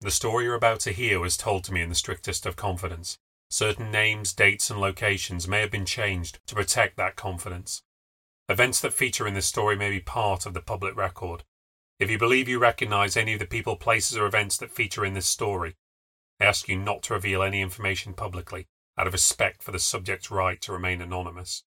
The story you're about to hear was told to me in the strictest of confidence. Certain names, dates, and locations may have been changed to protect that confidence. Events that feature in this story may be part of the public record. If you believe you recognize any of the people, places, or events that feature in this story, I ask you not to reveal any information publicly out of respect for the subject's right to remain anonymous.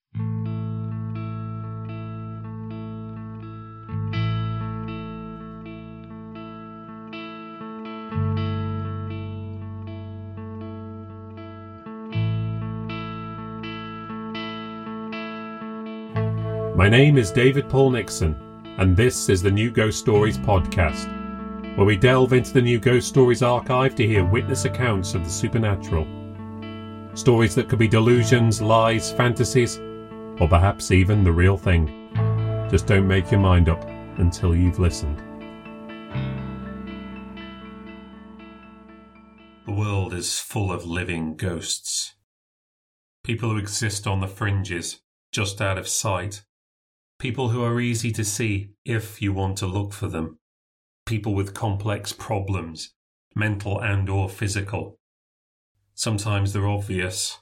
My name is David Paul Nixon, and this is the New Ghost Stories podcast, where we delve into the New Ghost Stories archive to hear witness accounts of the supernatural. Stories that could be delusions, lies, fantasies, or perhaps even the real thing. Just don't make your mind up until you've listened. The world is full of living ghosts. People who exist on the fringes, just out of sight, people who are easy to see if you want to look for them, people with complex problems, mental and or physical. Sometimes they're obvious.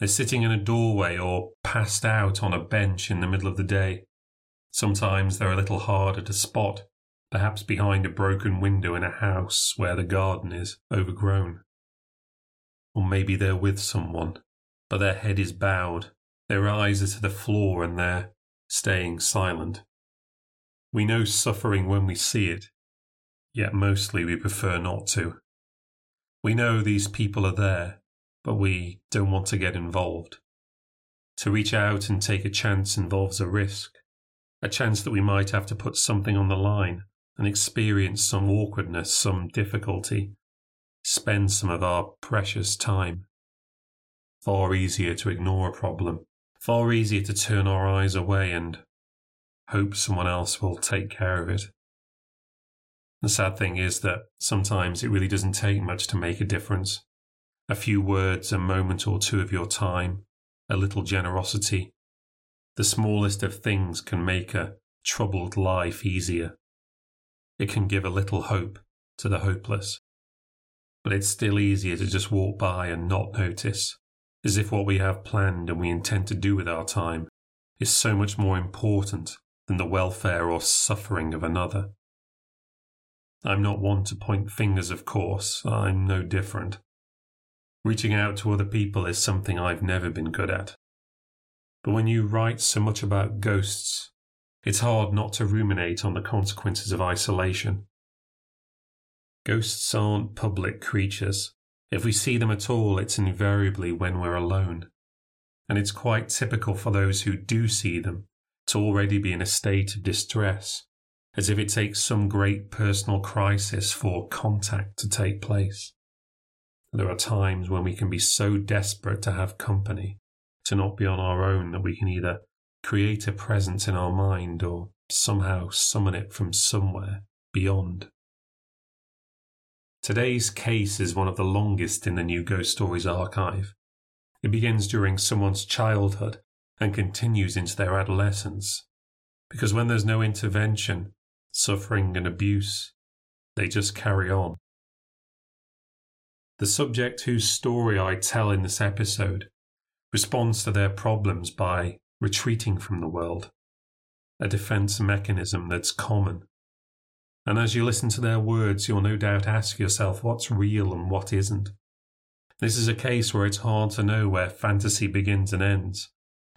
They're sitting in a doorway or passed out on a bench in the middle of the day. Sometimes they're a little harder to spot, perhaps behind a broken window in a house where the garden is overgrown. Or maybe they're with someone, but their head is bowed, their eyes are to the floor, and they're staying silent. We know suffering when we see it, yet mostly we prefer not to. We know these people are there, but we don't want to get involved. To reach out and take a chance involves a risk, a chance that we might have to put something on the line and experience some awkwardness, some difficulty, spend some of our precious time. Far easier to ignore a problem Far easier to turn our eyes away and hope someone else will take care of it. The sad thing is that sometimes it really doesn't take much to make a difference. A few words, a moment or two of your time, a little generosity. The smallest of things can make a troubled life easier. It can give a little hope to the hopeless. But it's still easier to just walk by and not notice as if what we have planned and we intend to do with our time is so much more important than the welfare or suffering of another. I'm not one to point fingers, of course, I'm no different. Reaching out to other people is something I've never been good at. But when you write so much about ghosts, it's hard not to ruminate on the consequences of isolation. Ghosts aren't public creatures. If we see them at all, it's invariably when we're alone. And it's quite typical for those who do see them to already be in a state of distress, as if it takes some great personal crisis for contact to take place. There are times when we can be so desperate to have company, to not be on our own, that we can either create a presence in our mind or somehow summon it from somewhere beyond. Today's case is one of the longest in the New Ghost Stories archive. It begins during someone's childhood and continues into their adolescence. Because when there's no intervention, suffering, and abuse, they just carry on. The subject whose story I tell in this episode responds to their problems by retreating from the world, a defense mechanism that's common and as you listen to their words, you'll no doubt ask yourself what's real and what isn't. This is a case where it's hard to know where fantasy begins and ends.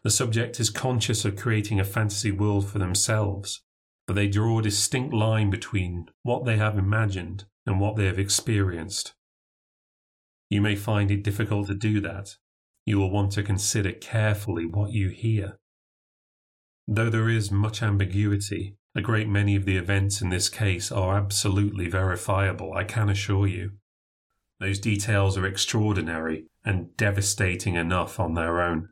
The subject is conscious of creating a fantasy world for themselves, but they draw a distinct line between what they have imagined and what they have experienced. You may find it difficult to do that. You will want to consider carefully what you hear. Though there is much ambiguity, a great many of the events in this case are absolutely verifiable, I can assure you. Those details are extraordinary and devastating enough on their own.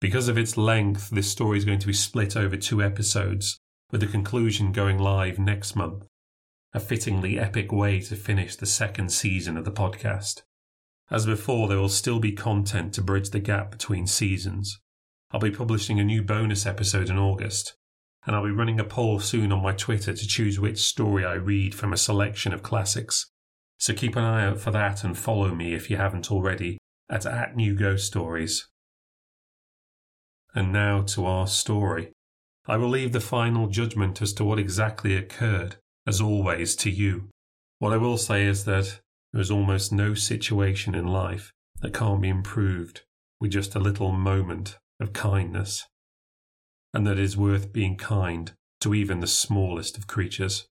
Because of its length, this story is going to be split over two episodes, with the conclusion going live next month. A fittingly epic way to finish the second season of the podcast. As before, there will still be content to bridge the gap between seasons. I'll be publishing a new bonus episode in August, and I'll be running a poll soon on my Twitter to choose which story I read from a selection of classics. So keep an eye out for that and follow me if you haven't already at, at New Ghost Stories. And now to our story. I will leave the final judgment as to what exactly occurred, as always, to you. What I will say is that there is almost no situation in life that can't be improved with just a little moment of kindness, and that it is worth being kind to even the smallest of creatures.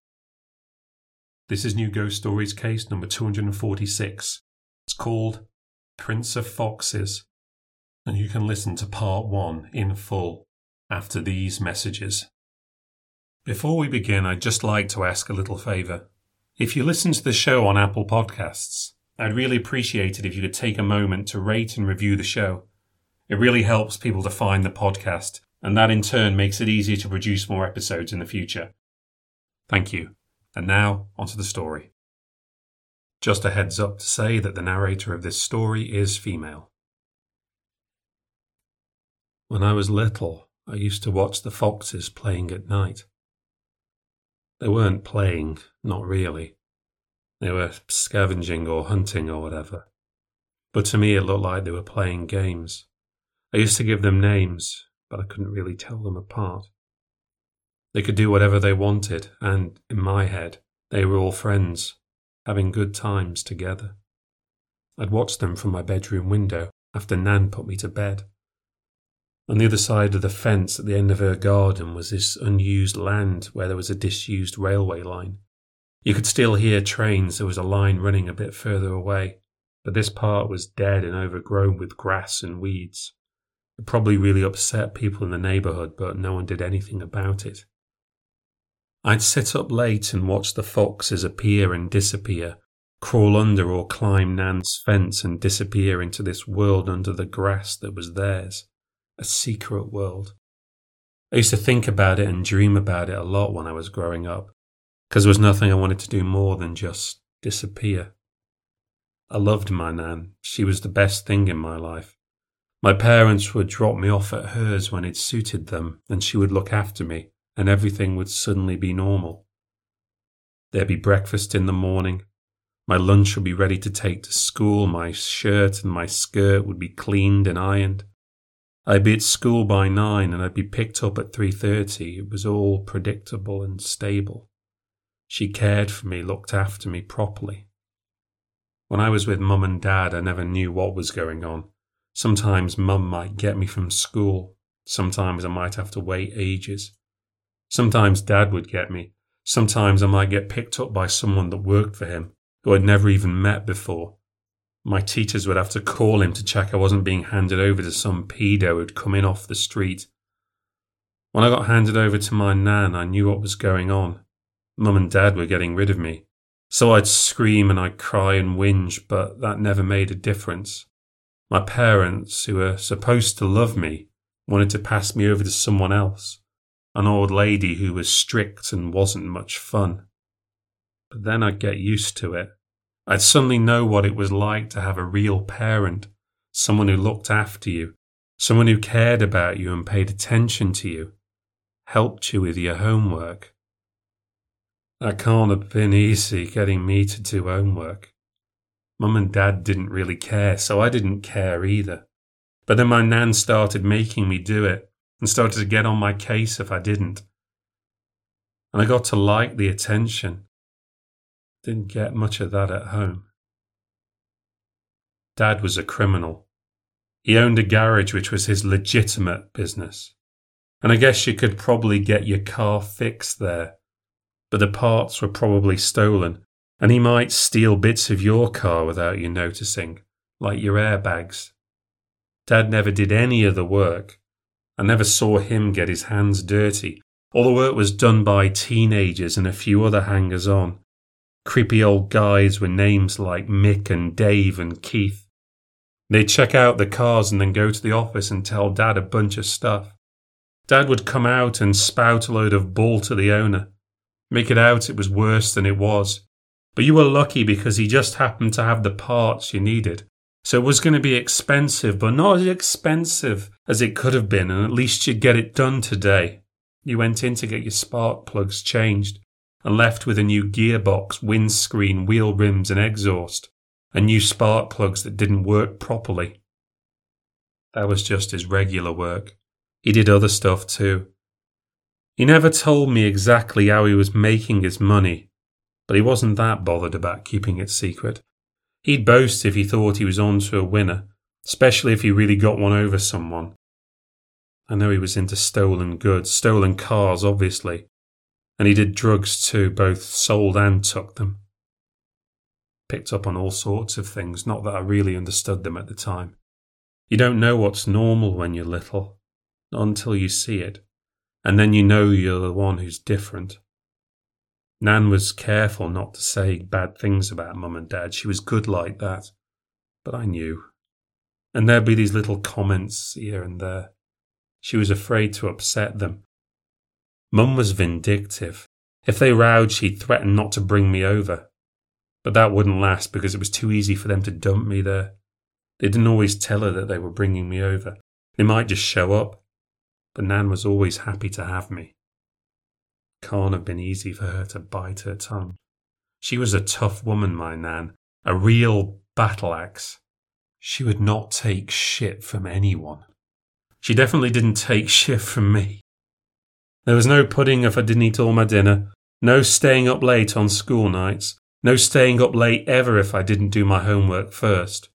This is New Ghost Stories case number 246. It's called Prince of Foxes, and you can listen to part one in full after these messages. Before we begin, I'd just like to ask a little favour. If you listen to the show on Apple Podcasts, I'd really appreciate it if you could take a moment to rate and review the show. It really helps people to find the podcast, and that in turn makes it easier to produce more episodes in the future. Thank you. And now, onto the story. Just a heads up to say that the narrator of this story is female. When I was little, I used to watch the foxes playing at night. They weren't playing, not really. They were scavenging or hunting or whatever. But to me, it looked like they were playing games. I used to give them names, but I couldn't really tell them apart. They could do whatever they wanted, and in my head, they were all friends, having good times together. I'd watched them from my bedroom window after Nan put me to bed. On the other side of the fence at the end of her garden was this unused land where there was a disused railway line. You could still hear trains, there was a line running a bit further away, but this part was dead and overgrown with grass and weeds. It probably really upset people in the neighbourhood, but no one did anything about it. I'd sit up late and watch the foxes appear and disappear, crawl under or climb Nan's fence and disappear into this world under the grass that was theirs, a secret world. I used to think about it and dream about it a lot when I was growing up, because there was nothing I wanted to do more than just disappear. I loved my Nan. She was the best thing in my life. My parents would drop me off at hers when it suited them, and she would look after me, and everything would suddenly be normal. There'd be breakfast in the morning. My lunch would be ready to take to school. My shirt and my skirt would be cleaned and ironed. I'd be at school by nine, and I'd be picked up at three thirty. It was all predictable and stable. She cared for me, looked after me properly. When I was with mum and dad, I never knew what was going on. Sometimes mum might get me from school. Sometimes I might have to wait ages. Sometimes dad would get me. Sometimes I might get picked up by someone that worked for him, who I'd never even met before. My teachers would have to call him to check I wasn't being handed over to some pedo who'd come in off the street. When I got handed over to my nan, I knew what was going on. Mum and dad were getting rid of me. So I'd scream and I'd cry and whinge, but that never made a difference. My parents, who were supposed to love me, wanted to pass me over to someone else, an old lady who was strict and wasn't much fun. But then I'd get used to it. I'd suddenly know what it was like to have a real parent, someone who looked after you, someone who cared about you and paid attention to you, helped you with your homework. That can't have been easy getting me to do homework. Mum and Dad didn't really care, so I didn't care either. But then my Nan started making me do it and started to get on my case if I didn't. And I got to like the attention. Didn't get much of that at home. Dad was a criminal. He owned a garage which was his legitimate business. And I guess you could probably get your car fixed there. But the parts were probably stolen and he might steal bits of your car without you noticing, like your airbags. Dad never did any of the work. I never saw him get his hands dirty. All the work was done by teenagers and a few other hangers on. Creepy old guys with names like Mick and Dave and Keith. They'd check out the cars and then go to the office and tell Dad a bunch of stuff. Dad would come out and spout a load of bull to the owner, make it out it was worse than it was, but you were lucky because he just happened to have the parts you needed. So it was going to be expensive, but not as expensive as it could have been, and at least you'd get it done today. You went in to get your spark plugs changed, and left with a new gearbox, windscreen, wheel rims, and exhaust, and new spark plugs that didn't work properly. That was just his regular work. He did other stuff too. He never told me exactly how he was making his money, but he wasn't that bothered about keeping it secret. He'd boast if he thought he was on to a winner, especially if he really got one over someone. I know he was into stolen goods, stolen cars, obviously, and he did drugs too, both sold and took them. Picked up on all sorts of things, not that I really understood them at the time. You don't know what's normal when you're little, not until you see it, and then you know you're the one who's different. Nan was careful not to say bad things about Mum and Dad. She was good like that. But I knew. And there'd be these little comments here and there. She was afraid to upset them. Mum was vindictive. If they rowed, she'd threaten not to bring me over. But that wouldn't last because it was too easy for them to dump me there. They didn't always tell her that they were bringing me over. They might just show up. But Nan was always happy to have me. Can't have been easy for her to bite her tongue. She was a tough woman, my Nan, a real battle axe. She would not take shit from anyone. She definitely didn't take shit from me. There was no pudding if I didn't eat all my dinner, no staying up late on school nights, no staying up late ever if I didn't do my homework first.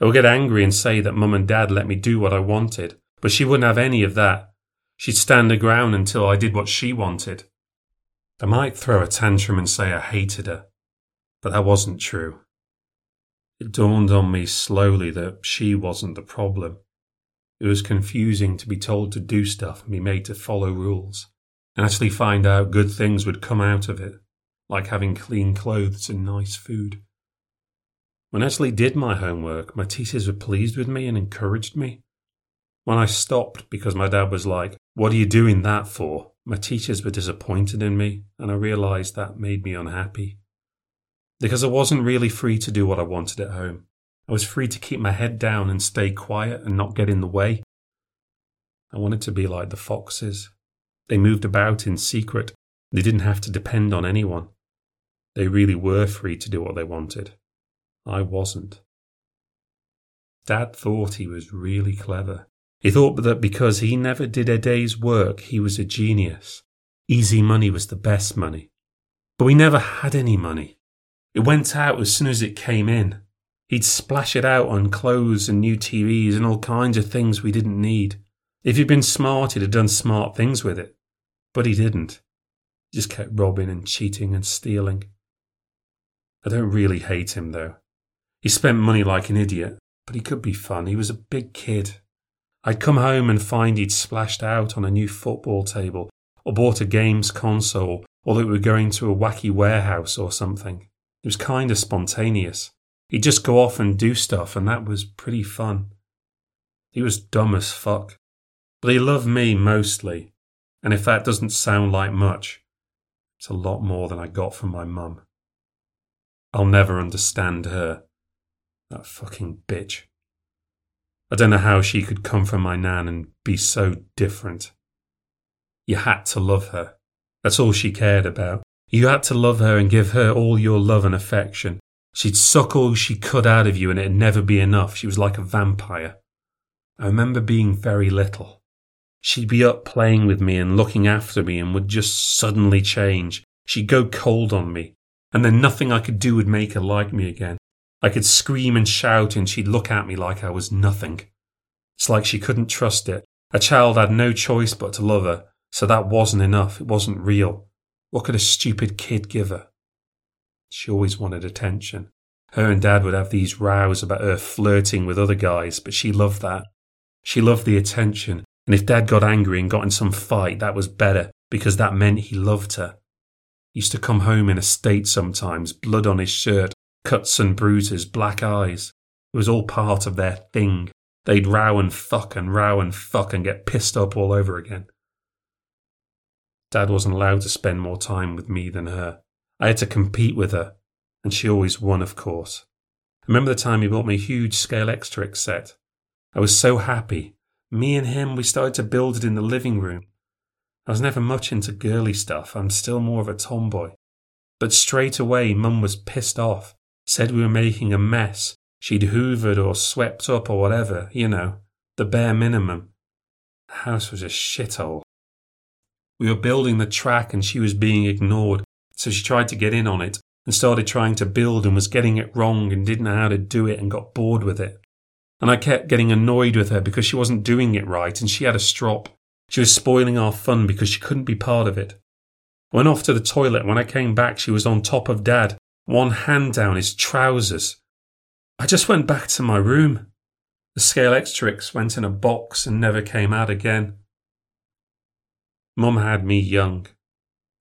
I would get angry and say that Mum and Dad let me do what I wanted, but she wouldn't have any of that. She'd stand her ground until I did what she wanted. I might throw a tantrum and say I hated her, but that wasn't true. It dawned on me slowly that she wasn't the problem. It was confusing to be told to do stuff and be made to follow rules, and actually find out good things would come out of it, like having clean clothes and nice food. When I actually did my homework, my teachers were pleased with me and encouraged me. When I stopped because my dad was like, What are you doing that for? My teachers were disappointed in me, and I realised that made me unhappy. Because I wasn't really free to do what I wanted at home. I was free to keep my head down and stay quiet and not get in the way. I wanted to be like the foxes. They moved about in secret. They didn't have to depend on anyone. They really were free to do what they wanted. I wasn't. Dad thought he was really clever. He thought that because he never did a day's work, he was a genius. Easy money was the best money. But we never had any money. It went out as soon as it came in. He'd splash it out on clothes and new TVs and all kinds of things we didn't need. If he'd been smart, he'd have done smart things with it. But he didn't. He just kept robbing and cheating and stealing. I don't really hate him, though. He spent money like an idiot, but he could be fun. He was a big kid. I'd come home and find he'd splashed out on a new football table, or bought a games console, or that we were going to a wacky warehouse or something. It was kind of spontaneous. He'd just go off and do stuff, and that was pretty fun. He was dumb as fuck. But he loved me mostly, and if that doesn't sound like much, it's a lot more than I got from my mum. I'll never understand her. That fucking bitch. I don't know how she could come from my nan and be so different. You had to love her. That's all she cared about. You had to love her and give her all your love and affection. She'd suck all she could out of you and it'd never be enough. She was like a vampire. I remember being very little. She'd be up playing with me and looking after me and would just suddenly change. She'd go cold on me, and then nothing I could do would make her like me again. I could scream and shout and she'd look at me like I was nothing. It's like she couldn't trust it. A child had no choice but to love her, so that wasn't enough. It wasn't real. What could a stupid kid give her? She always wanted attention. Her and Dad would have these rows about her flirting with other guys, but she loved that. She loved the attention, and if Dad got angry and got in some fight, that was better, because that meant he loved her. He used to come home in a state sometimes, blood on his shirt, cuts and bruises, black eyes. It was all part of their thing. They'd row and fuck and row and fuck and get pissed up all over again. Dad wasn't allowed to spend more time with me than her. I had to compete with her, and she always won, of course. I remember the time he bought me a huge Scalextric set. I was so happy. Me and him, we started to build it in the living room. I was never much into girly stuff, I'm still more of a tomboy. But straight away, Mum was pissed off, said we were making a mess. She'd hoovered or swept up or whatever, you know, the bare minimum. The house was a shithole. We were building the track and she was being ignored, so she tried to get in on it and started trying to build and was getting it wrong and didn't know how to do it and got bored with it. And I kept getting annoyed with her because she wasn't doing it right and she had a strop. She was spoiling our fun because she couldn't be part of it. Went off to the toilet. When I came back, she was on top of Dad, one hand down his trousers. I just went back to my room. The Scalextrics went in a box and never came out again. Mum had me young,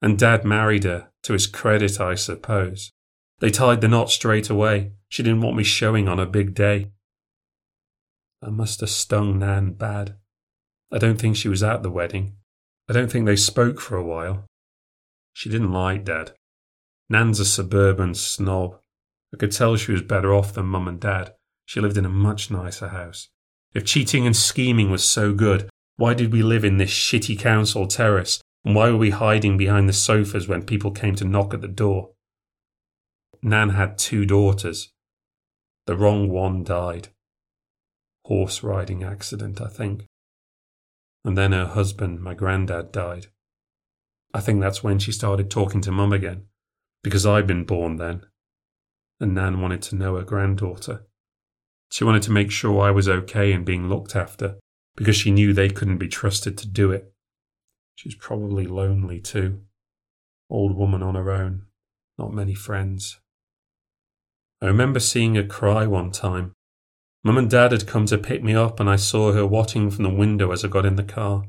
and Dad married her, to his credit, I suppose. They tied the knot straight away. She didn't want me showing on a big day. I must have stung Nan bad. I don't think she was at the wedding. I don't think they spoke for a while. She didn't like Dad. Nan's a suburban snob. I could tell she was better off than Mum and Dad. She lived in a much nicer house. If cheating and scheming was so good, why did we live in this shitty council terrace? And why were we hiding behind the sofas when people came to knock at the door? Nan had two daughters. The wrong one died horse riding accident, I think. And then her husband, my granddad, died. I think that's when she started talking to Mum again, because I'd been born then. And Nan wanted to know her granddaughter. She wanted to make sure I was okay and being looked after, because she knew they couldn't be trusted to do it. She was probably lonely too. Old woman on her own, not many friends. I remember seeing her cry one time Mum and Dad had come to pick me up, and I saw her watching from the window as I got in the car.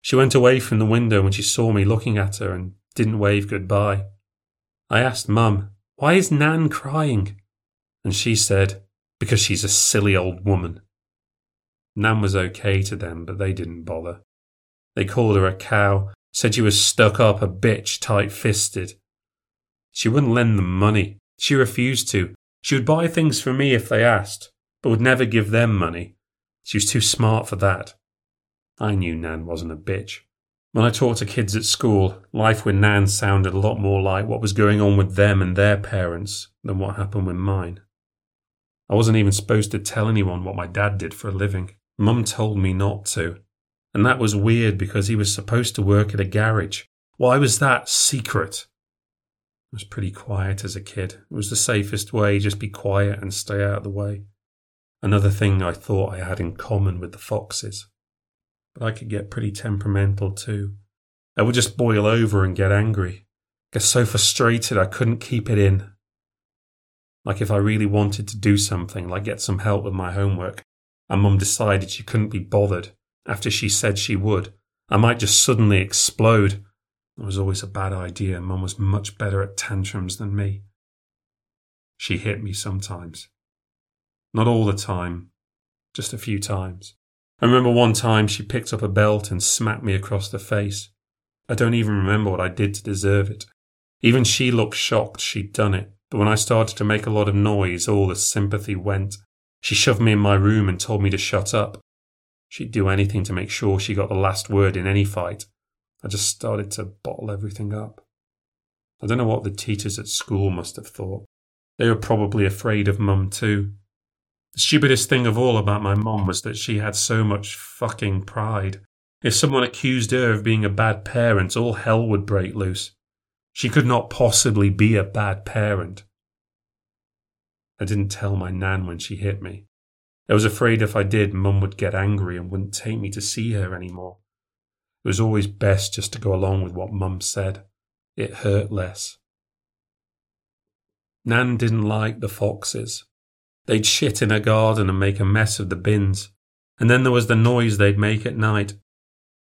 She went away from the window when she saw me looking at her and didn't wave goodbye. I asked Mum, Why is Nan crying? And she said, Because she's a silly old woman. Nan was okay to them, but they didn't bother. They called her a cow, said she was stuck up, a bitch, tight fisted. She wouldn't lend them money. She refused to. She would buy things for me if they asked but would never give them money. She was too smart for that. I knew Nan wasn't a bitch. When I talked to kids at school, life with Nan sounded a lot more like what was going on with them and their parents than what happened with mine. I wasn't even supposed to tell anyone what my dad did for a living. Mum told me not to. And that was weird because he was supposed to work at a garage. Why was that secret? I was pretty quiet as a kid. It was the safest way, just be quiet and stay out of the way. Another thing I thought I had in common with the foxes. But I could get pretty temperamental too. I would just boil over and get angry. Get so frustrated I couldn't keep it in. Like if I really wanted to do something, like get some help with my homework, and Mum decided she couldn't be bothered after she said she would, I might just suddenly explode. It was always a bad idea. Mum was much better at tantrums than me. She hit me sometimes. Not all the time, just a few times. I remember one time she picked up a belt and smacked me across the face. I don't even remember what I did to deserve it. Even she looked shocked she'd done it, but when I started to make a lot of noise, all the sympathy went. She shoved me in my room and told me to shut up. She'd do anything to make sure she got the last word in any fight. I just started to bottle everything up. I don't know what the teachers at school must have thought. They were probably afraid of Mum too. The stupidest thing of all about my mom was that she had so much fucking pride. If someone accused her of being a bad parent, all hell would break loose. She could not possibly be a bad parent. I didn't tell my nan when she hit me. I was afraid if I did, Mum would get angry and wouldn't take me to see her anymore. It was always best just to go along with what Mum said. It hurt less. Nan didn't like the foxes. They'd shit in her garden and make a mess of the bins. And then there was the noise they'd make at night.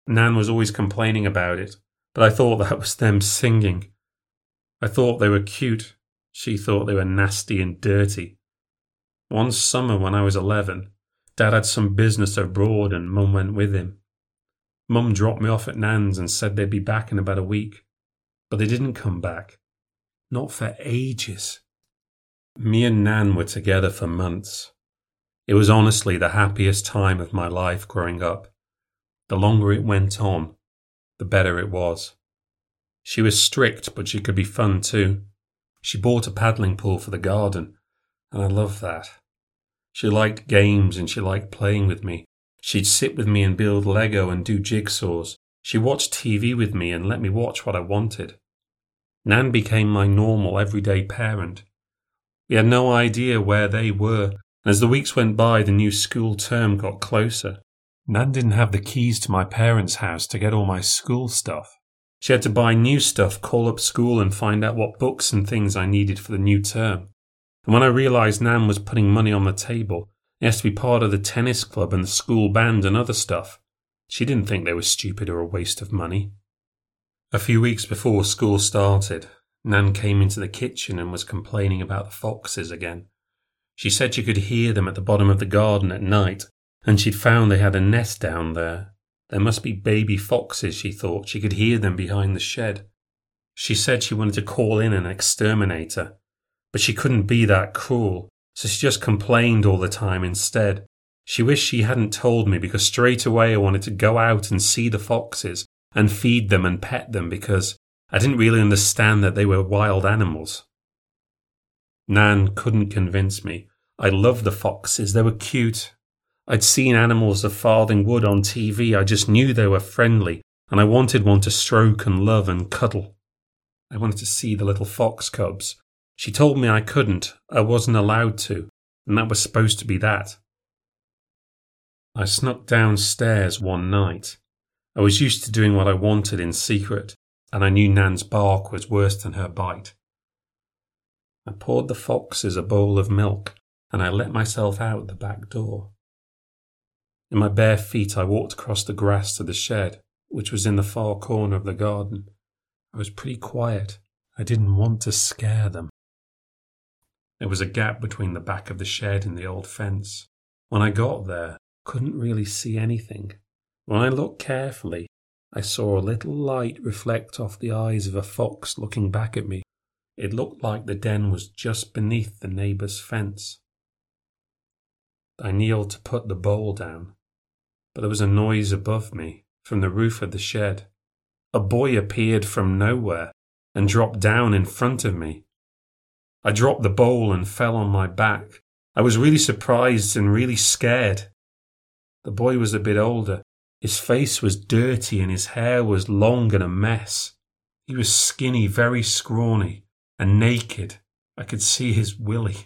Nan was always complaining about it, but I thought that was them singing. I thought they were cute. She thought they were nasty and dirty. One summer when I was 11, Dad had some business abroad and Mum went with him. Mum dropped me off at Nan's and said they'd be back in about a week. But they didn't come back. Not for ages. Me and Nan were together for months. It was honestly the happiest time of my life growing up. The longer it went on, the better it was. She was strict, but she could be fun too. She bought a paddling pool for the garden, and I loved that. She liked games and she liked playing with me. She'd sit with me and build Lego and do jigsaws. She watched TV with me and let me watch what I wanted. Nan became my normal, everyday parent. We had no idea where they were, and as the weeks went by, the new school term got closer. Nan didn't have the keys to my parents' house to get all my school stuff. She had to buy new stuff, call up school, and find out what books and things I needed for the new term. And when I realised Nan was putting money on the table, it has to be part of the tennis club and the school band and other stuff, she didn't think they were stupid or a waste of money. A few weeks before school started, Nan came into the kitchen and was complaining about the foxes again. She said she could hear them at the bottom of the garden at night and she'd found they had a nest down there. There must be baby foxes, she thought. She could hear them behind the shed. She said she wanted to call in an exterminator, but she couldn't be that cruel, so she just complained all the time instead. She wished she hadn't told me because straight away I wanted to go out and see the foxes and feed them and pet them because I didn't really understand that they were wild animals. Nan couldn't convince me. I loved the foxes. They were cute. I'd seen animals of farthing wood on TV. I just knew they were friendly, and I wanted one to stroke and love and cuddle. I wanted to see the little fox cubs. She told me I couldn't, I wasn't allowed to, and that was supposed to be that. I snuck downstairs one night. I was used to doing what I wanted in secret, and I knew Nan's bark was worse than her bite. I poured the foxes a bowl of milk, and I let myself out the back door. In my bare feet, I walked across the grass to the shed, which was in the far corner of the garden. I was pretty quiet. I didn't want to scare them. There was a gap between the back of the shed and the old fence. When I got there, couldn't really see anything. When I looked carefully, I saw a little light reflect off the eyes of a fox looking back at me. It looked like the den was just beneath the neighbour's fence. I kneeled to put the bowl down, but there was a noise above me from the roof of the shed. A boy appeared from nowhere and dropped down in front of me. I dropped the bowl and fell on my back. I was really surprised and really scared. The boy was a bit older. His face was dirty and his hair was long and a mess. He was skinny, very scrawny, and naked. I could see his willy.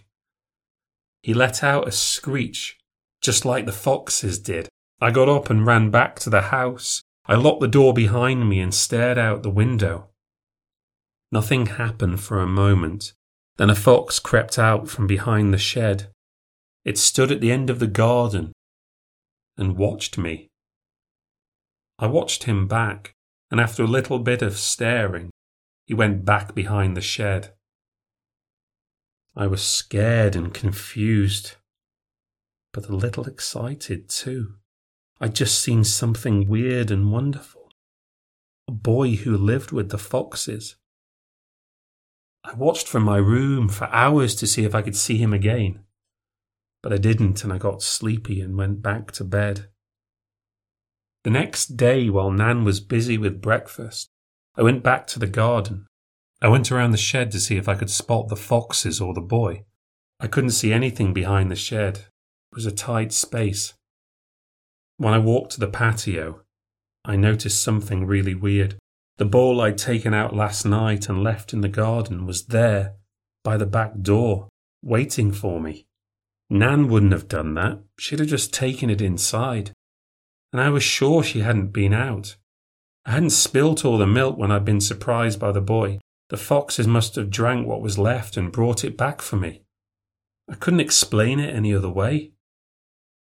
He let out a screech, just like the foxes did. I got up and ran back to the house. I locked the door behind me and stared out the window. Nothing happened for a moment. Then a fox crept out from behind the shed. It stood at the end of the garden and watched me. I watched him back, and after a little bit of staring, he went back behind the shed. I was scared and confused, but a little excited too. I'd just seen something weird and wonderful. A boy who lived with the foxes. I watched from my room for hours to see if I could see him again, but I didn't, and I got sleepy and went back to bed. The next day, while Nan was busy with breakfast, I went back to the garden I went around the shed to see if I could spot the foxes or the boy. I couldn't see anything behind the shed. It was a tight space. When I walked to the patio, I noticed something really weird. The ball I'd taken out last night and left in the garden was there, by the back door, waiting for me. Nan wouldn't have done that. She'd have just taken it inside. And I was sure she hadn't been out. I hadn't spilt all the milk when I'd been surprised by the boy. The foxes must have drank what was left and brought it back for me. I couldn't explain it any other way.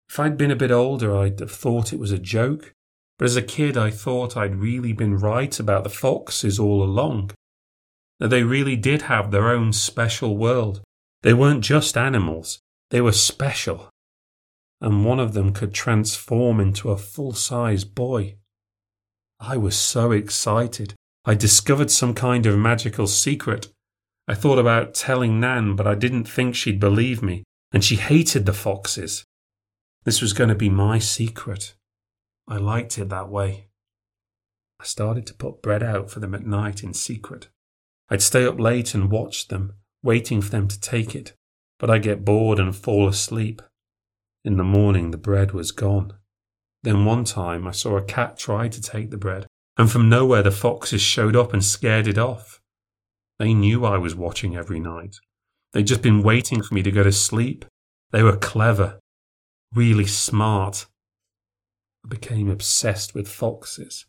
If I'd been a bit older, I'd have thought it was a joke, but as a kid, I thought I'd really been right about the foxes all along. That they really did have their own special world. They weren't just animals, they were special. And one of them could transform into a full size boy. I was so excited. I discovered some kind of magical secret. I thought about telling Nan, but I didn't think she'd believe me, and she hated the foxes. This was going to be my secret. I liked it that way. I started to put bread out for them at night in secret. I'd stay up late and watch them, waiting for them to take it, but I'd get bored and fall asleep. In the morning, the bread was gone. Then one time I saw a cat try to take the bread, and from nowhere the foxes showed up and scared it off. They knew I was watching every night. They'd just been waiting for me to go to sleep. They were clever, really smart. I became obsessed with foxes.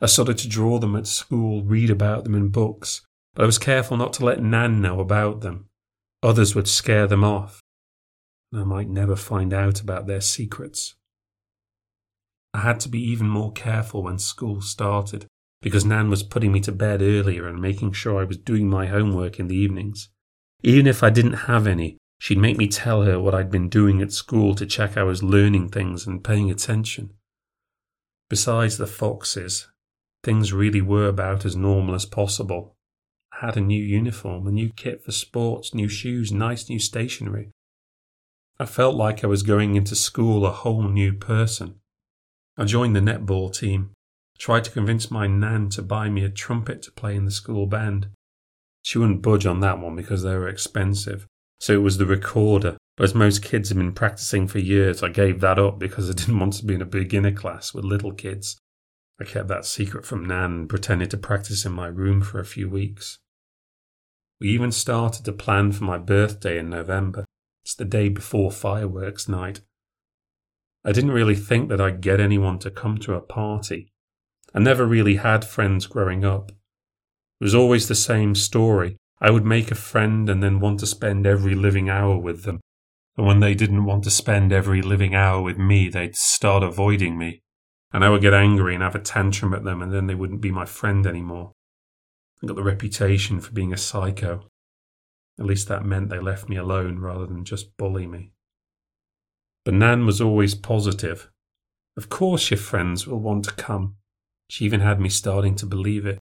I started to draw them at school, read about them in books, but I was careful not to let Nan know about them. Others would scare them off, I might never find out about their secrets. I had to be even more careful when school started, because Nan was putting me to bed earlier and making sure I was doing my homework in the evenings. Even if I didn't have any, she'd make me tell her what I'd been doing at school to check I was learning things and paying attention. Besides the foxes, things really were about as normal as possible. I had a new uniform, a new kit for sports, new shoes, nice new stationery. I felt like I was going into school a whole new person. I joined the netball team, tried to convince my nan to buy me a trumpet to play in the school band. She wouldn't budge on that one because they were expensive, so it was the recorder. But as most kids had been practicing for years, I gave that up because I didn't want to be in a beginner class with little kids. I kept that secret from Nan and pretended to practice in my room for a few weeks. We even started to plan for my birthday in November. It's the day before fireworks night. I didn't really think that I'd get anyone to come to a party. I never really had friends growing up. It was always the same story. I would make a friend and then want to spend every living hour with them. And when they didn't want to spend every living hour with me, they'd start avoiding me. And I would get angry and have a tantrum at them, and then they wouldn't be my friend anymore. I got the reputation for being a psycho. At least that meant they left me alone rather than just bully me. But Nan was always positive. Of course, your friends will want to come. She even had me starting to believe it.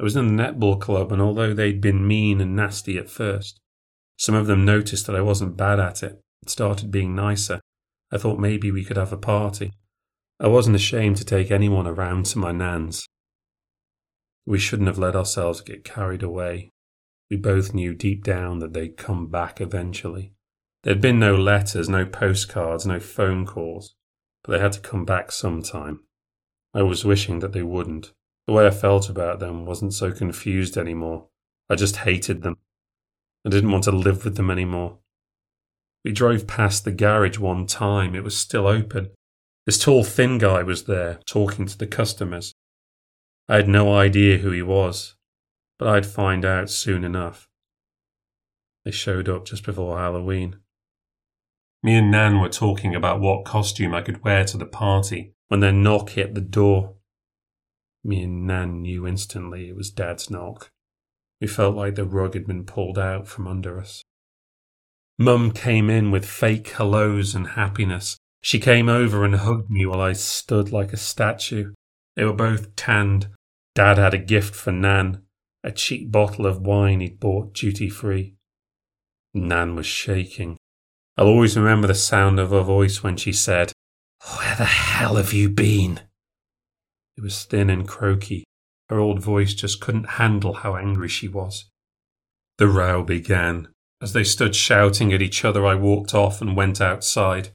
I was in the netball club, and although they'd been mean and nasty at first, some of them noticed that I wasn't bad at it and started being nicer. I thought maybe we could have a party. I wasn't ashamed to take anyone around to my nan's. We shouldn't have let ourselves get carried away. We both knew deep down that they'd come back eventually. There'd been no letters, no postcards, no phone calls, but they had to come back sometime. I was wishing that they wouldn't. The way I felt about them wasn't so confused anymore. I just hated them. I didn't want to live with them anymore. We drove past the garage one time. It was still open. This tall, thin guy was there, talking to the customers. I had no idea who he was, but I'd find out soon enough. They showed up just before Halloween. Me and Nan were talking about what costume I could wear to the party when their knock hit the door. Me and Nan knew instantly it was Dad's knock. We felt like the rug had been pulled out from under us. Mum came in with fake hellos and happiness. She came over and hugged me while I stood like a statue. They were both tanned. Dad had a gift for Nan, a cheap bottle of wine he'd bought duty free. Nan was shaking. I'll always remember the sound of her voice when she said, Where the hell have you been? It was thin and croaky. Her old voice just couldn't handle how angry she was. The row began. As they stood shouting at each other, I walked off and went outside.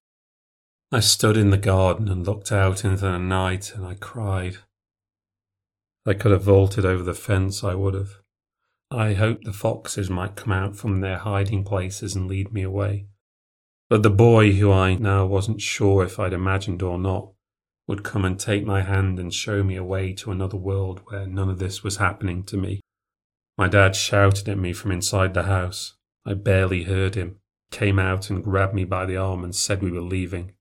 I stood in the garden and looked out into the night and I cried. I could have vaulted over the fence, I would have. I hoped the foxes might come out from their hiding places and lead me away. But the boy, who I now wasn't sure if I'd imagined or not, would come and take my hand and show me a way to another world where none of this was happening to me. My dad shouted at me from inside the house. I barely heard him, came out and grabbed me by the arm and said we were leaving.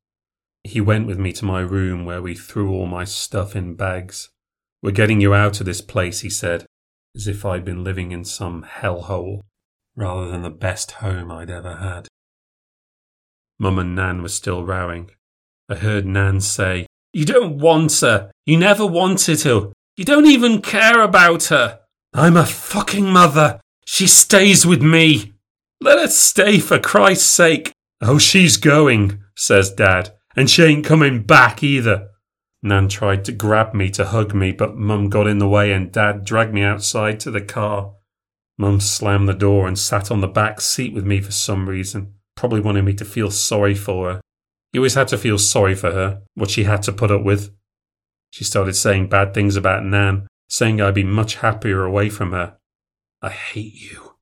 He went with me to my room where we threw all my stuff in bags. We're getting you out of this place, he said, as if I'd been living in some hellhole rather than the best home I'd ever had. Mum and Nan were still rowing. I heard Nan say, You don't want her. You never wanted her. You don't even care about her. I'm a fucking mother. She stays with me. Let her stay for Christ's sake. Oh, she's going, says Dad, and she ain't coming back either. Nan tried to grab me to hug me, but Mum got in the way and Dad dragged me outside to the car. Mum slammed the door and sat on the back seat with me for some reason, probably wanting me to feel sorry for her. You always had to feel sorry for her, what she had to put up with. She started saying bad things about Nan, saying I'd be much happier away from her. I hate you,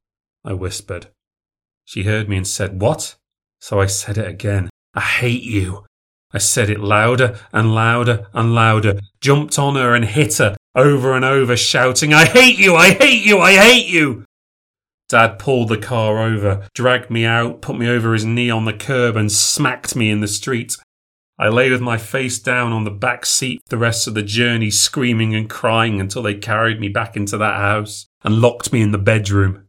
I whispered. She heard me and said, What? So I said it again. I hate you. I said it louder and louder and louder, jumped on her and hit her over and over, shouting, I hate you, I hate you, I hate you. Dad pulled the car over, dragged me out, put me over his knee on the curb, and smacked me in the street. I lay with my face down on the back seat the rest of the journey, screaming and crying until they carried me back into that house and locked me in the bedroom.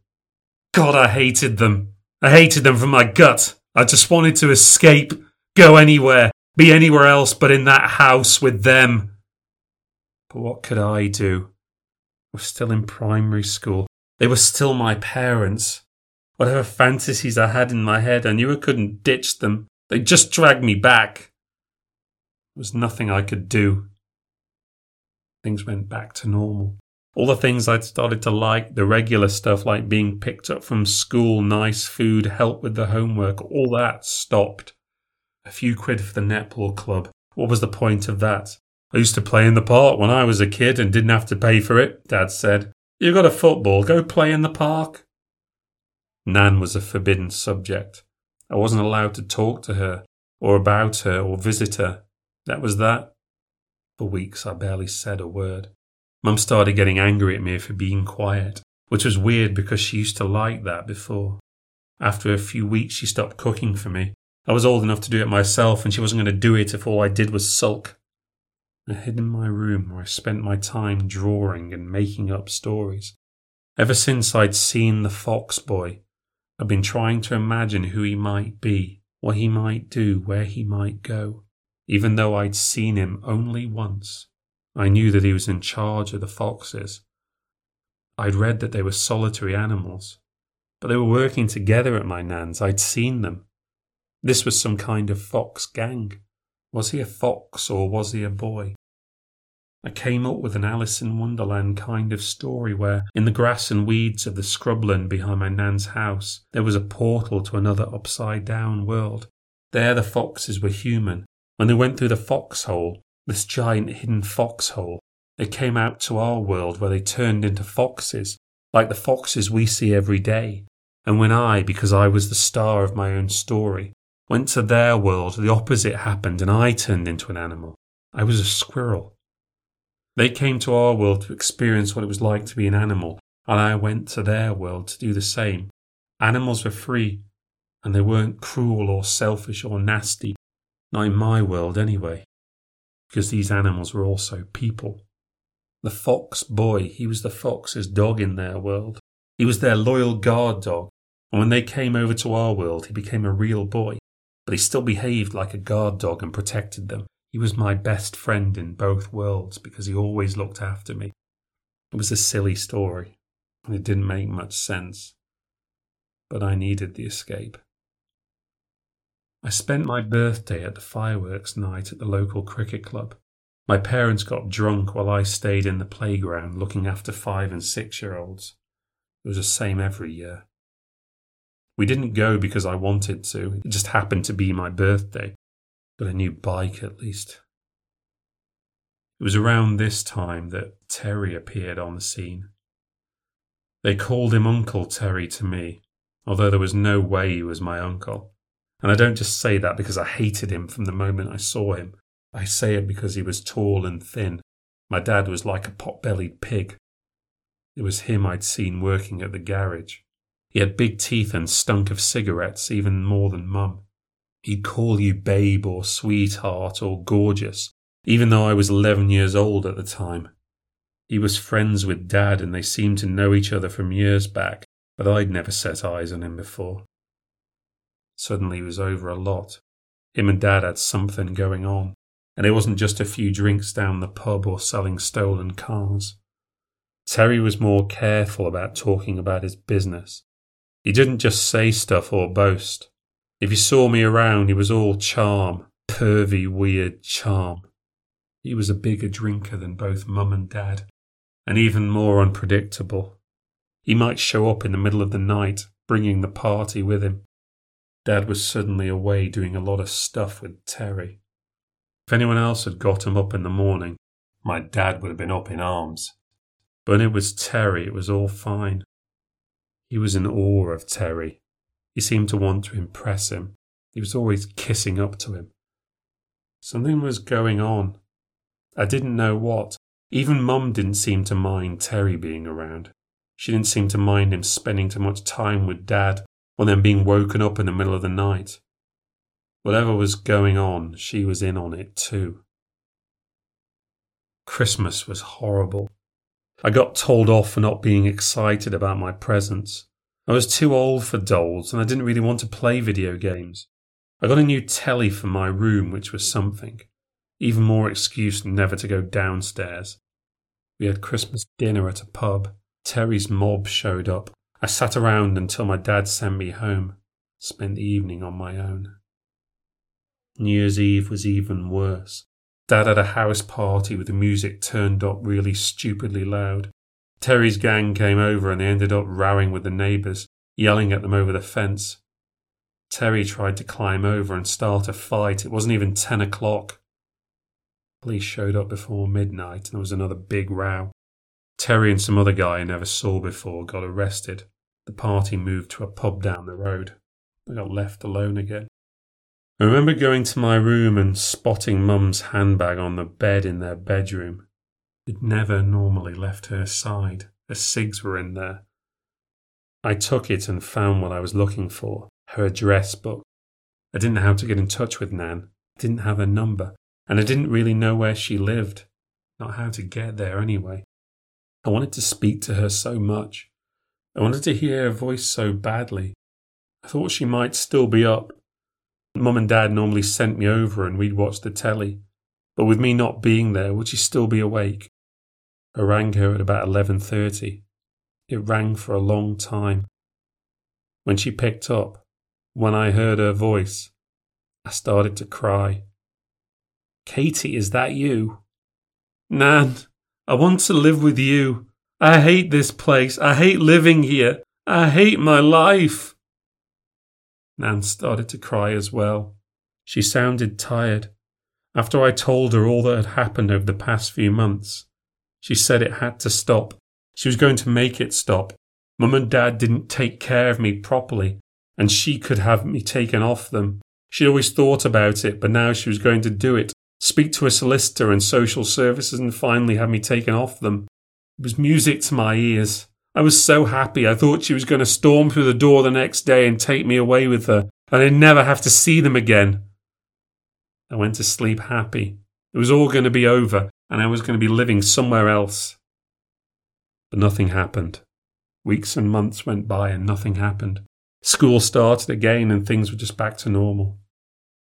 God, I hated them. I hated them from my gut. I just wanted to escape, go anywhere, be anywhere else but in that house with them. But what could I do? I was still in primary school. They were still my parents. Whatever fantasies I had in my head, I knew I couldn't ditch them. They just dragged me back. There was nothing I could do. Things went back to normal. All the things I'd started to like, the regular stuff like being picked up from school, nice food, help with the homework, all that stopped. A few quid for the netball club. What was the point of that? I used to play in the park when I was a kid and didn't have to pay for it, Dad said. "You've got a football, go play in the park. Nan was a forbidden subject. I wasn't allowed to talk to her, or about her, or visit her. That was that. For weeks I barely said a word. Mum started getting angry at me for being quiet, which was weird because she used to like that before. After a few weeks, she stopped cooking for me. I was old enough to do it myself, and she wasn't going to do it if all I did was sulk. I hid in my room where I spent my time drawing and making up stories. Ever since I'd seen the fox boy, I'd been trying to imagine who he might be, what he might do, where he might go. Even though I'd seen him only once, I knew that he was in charge of the foxes. I'd read that they were solitary animals, but they were working together at my nan's. I'd seen them. This was some kind of fox gang. Was he a fox or was he a boy? I came up with an Alice in Wonderland kind of story where, in the grass and weeds of the scrubland behind my nan's house, there was a portal to another upside down world. There the foxes were human. When they went through the foxhole, this giant hidden foxhole, they came out to our world where they turned into foxes, like the foxes we see every day. And when I, because I was the star of my own story, went to their world, the opposite happened and I turned into an animal. I was a squirrel. They came to our world to experience what it was like to be an animal, and I went to their world to do the same. Animals were free, and they weren't cruel or selfish or nasty. Not in my world, anyway because these animals were also people. The fox boy, he was the fox's dog in their world. He was their loyal guard dog, and when they came over to our world, he became a real boy. But he still behaved like a guard dog and protected them. He was my best friend in both worlds because he always looked after me. It was a silly story, and it didn't make much sense. But I needed the escape. I spent my birthday at the fireworks night at the local cricket club. My parents got drunk while I stayed in the playground looking after five and six year olds. It was the same every year. We didn't go because I wanted to, it just happened to be my birthday. Got a new bike at least. It was around this time that Terry appeared on the scene. They called him Uncle Terry to me, although there was no way he was my uncle. And I don't just say that because I hated him from the moment I saw him. I say it because he was tall and thin. My dad was like a pot bellied pig. It was him I'd seen working at the garage. He had big teeth and stunk of cigarettes even more than Mum. He'd call you babe or sweetheart or gorgeous, even though I was 11 years old at the time. He was friends with Dad and they seemed to know each other from years back, but I'd never set eyes on him before. Suddenly he was over a lot. Him and Dad had something going on, and it wasn't just a few drinks down the pub or selling stolen cars. Terry was more careful about talking about his business. He didn't just say stuff or boast. If he saw me around, he was all charm, pervy, weird charm. He was a bigger drinker than both Mum and Dad, and even more unpredictable. He might show up in the middle of the night, bringing the party with him. Dad was suddenly away doing a lot of stuff with Terry. If anyone else had got him up in the morning, my dad would have been up in arms. But when it was Terry, it was all fine. He was in awe of Terry. He seemed to want to impress him. He was always kissing up to him. Something was going on. I didn't know what. Even Mum didn't seem to mind Terry being around. She didn't seem to mind him spending too much time with Dad or then being woken up in the middle of the night. Whatever was going on, she was in on it too. Christmas was horrible. I got told off for not being excited about my presents. I was too old for dolls and I didn't really want to play video games. I got a new telly for my room, which was something. Even more excuse never to go downstairs. We had Christmas dinner at a pub. Terry's mob showed up. I sat around until my dad sent me home. Spent the evening on my own. New Year's Eve was even worse. Dad had a house party with the music turned up really stupidly loud. Terry's gang came over and they ended up rowing with the neighbours, yelling at them over the fence. Terry tried to climb over and start a fight. It wasn't even ten o'clock. Police showed up before midnight and there was another big row. Terry and some other guy I never saw before got arrested. The party moved to a pub down the road. I got left alone again. I remember going to my room and spotting Mum's handbag on the bed in their bedroom. It never normally left her side. Her cigs were in there. I took it and found what I was looking for her address book. I didn't know how to get in touch with Nan. I didn't have her number, and I didn't really know where she lived. Not how to get there anyway. I wanted to speak to her so much. I wanted to hear her voice so badly. I thought she might still be up, Mum and Dad normally sent me over and we'd watch the telly, but with me not being there, would she still be awake? I rang her at about 11.30. It rang for a long time. When she picked up, when I heard her voice, I started to cry. Katie, is that you? Nan, I want to live with you. I hate this place. I hate living here. I hate my life. Nan started to cry as well. She sounded tired. After I told her all that had happened over the past few months, she said it had to stop. She was going to make it stop. Mum and Dad didn't take care of me properly, and she could have me taken off them. She'd always thought about it, but now she was going to do it. Speak to a solicitor and social services and finally have me taken off them. It was music to my ears. I was so happy. I thought she was going to storm through the door the next day and take me away with her, and I'd never have to see them again. I went to sleep happy. It was all going to be over, and I was going to be living somewhere else. But nothing happened. Weeks and months went by, and nothing happened. School started again, and things were just back to normal.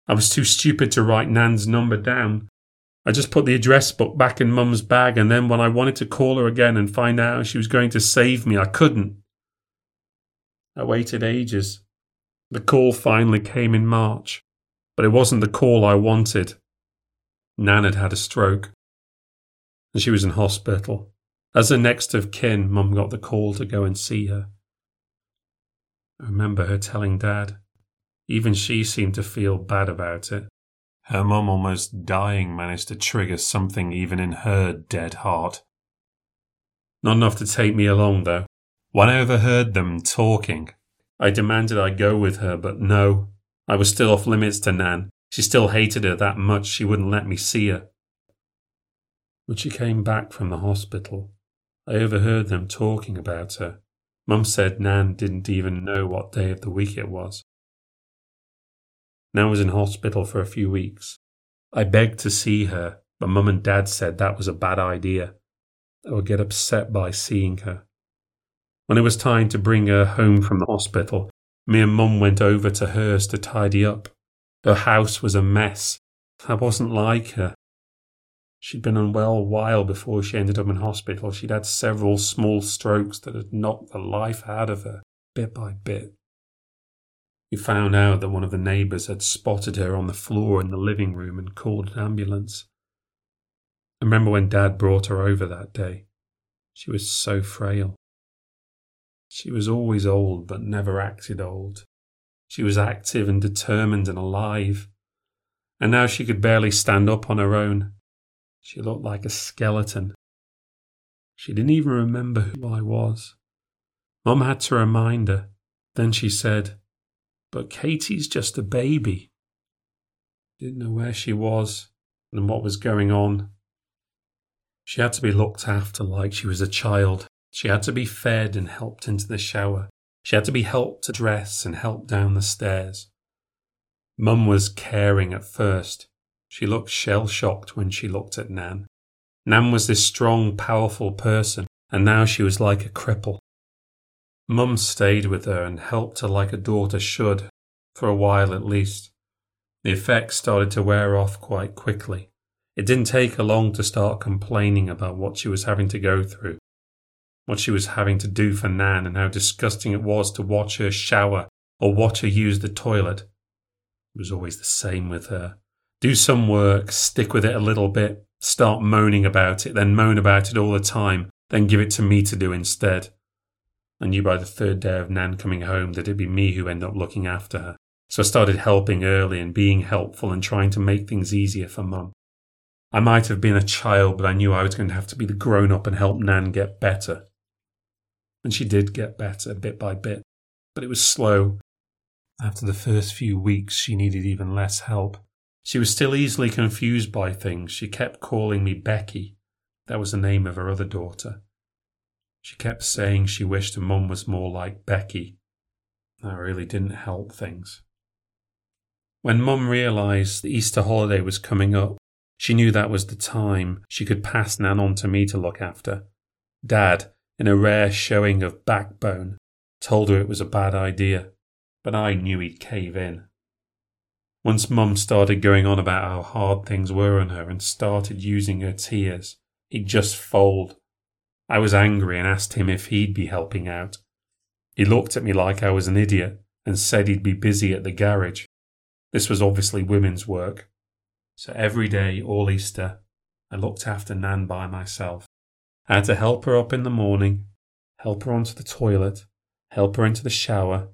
I was too stupid to write Nan's number down, I just put the address book back in Mum's bag, and then when I wanted to call her again and find out she was going to save me, I couldn't. I waited ages. The call finally came in March, but it wasn't the call I wanted. Nan had had a stroke, and she was in hospital. As the next of kin, Mum got the call to go and see her. I remember her telling Dad. Even she seemed to feel bad about it. Her mum, almost dying, managed to trigger something even in her dead heart. Not enough to take me along, though. When I overheard them talking, I demanded I go with her, but no. I was still off limits to Nan. She still hated her that much she wouldn't let me see her. When she came back from the hospital, I overheard them talking about her. Mum said Nan didn't even know what day of the week it was. Nan was in hospital for a few weeks. I begged to see her, but Mum and Dad said that was a bad idea. They would get upset by seeing her. When it was time to bring her home from the hospital, me and Mum went over to hers to tidy up. Her house was a mess. I wasn't like her. She'd been unwell a while before she ended up in hospital. She'd had several small strokes that had knocked the life out of her, bit by bit. We found out that one of the neighbours had spotted her on the floor in the living room and called an ambulance. I remember when Dad brought her over that day. She was so frail. She was always old, but never acted old. She was active and determined and alive. And now she could barely stand up on her own. She looked like a skeleton. She didn't even remember who I was. Mum had to remind her. Then she said, But Katie's just a baby. Didn't know where she was and what was going on. She had to be looked after like she was a child. She had to be fed and helped into the shower. She had to be helped to dress and helped down the stairs. Mum was caring at first. She looked shell shocked when she looked at Nan. Nan was this strong, powerful person, and now she was like a cripple. Mum stayed with her and helped her like a daughter should, for a while at least. The effects started to wear off quite quickly. It didn't take her long to start complaining about what she was having to go through, what she was having to do for Nan, and how disgusting it was to watch her shower or watch her use the toilet. It was always the same with her. Do some work, stick with it a little bit, start moaning about it, then moan about it all the time, then give it to me to do instead. I knew by the third day of Nan coming home that it'd be me who ended up looking after her. So I started helping early and being helpful and trying to make things easier for Mum. I might have been a child, but I knew I was going to have to be the grown up and help Nan get better. And she did get better bit by bit, but it was slow. After the first few weeks, she needed even less help. She was still easily confused by things. She kept calling me Becky. That was the name of her other daughter. She kept saying she wished her mum was more like Becky. That really didn't help things. When mum realised the Easter holiday was coming up, she knew that was the time she could pass Nan on to me to look after. Dad, in a rare showing of backbone, told her it was a bad idea, but I knew he'd cave in. Once Mum started going on about how hard things were on her and started using her tears, he'd just fold. I was angry and asked him if he'd be helping out. He looked at me like I was an idiot and said he'd be busy at the garage. This was obviously women's work, so every day, all Easter, I looked after Nan by myself. I had to help her up in the morning, help her onto the toilet, help her into the shower,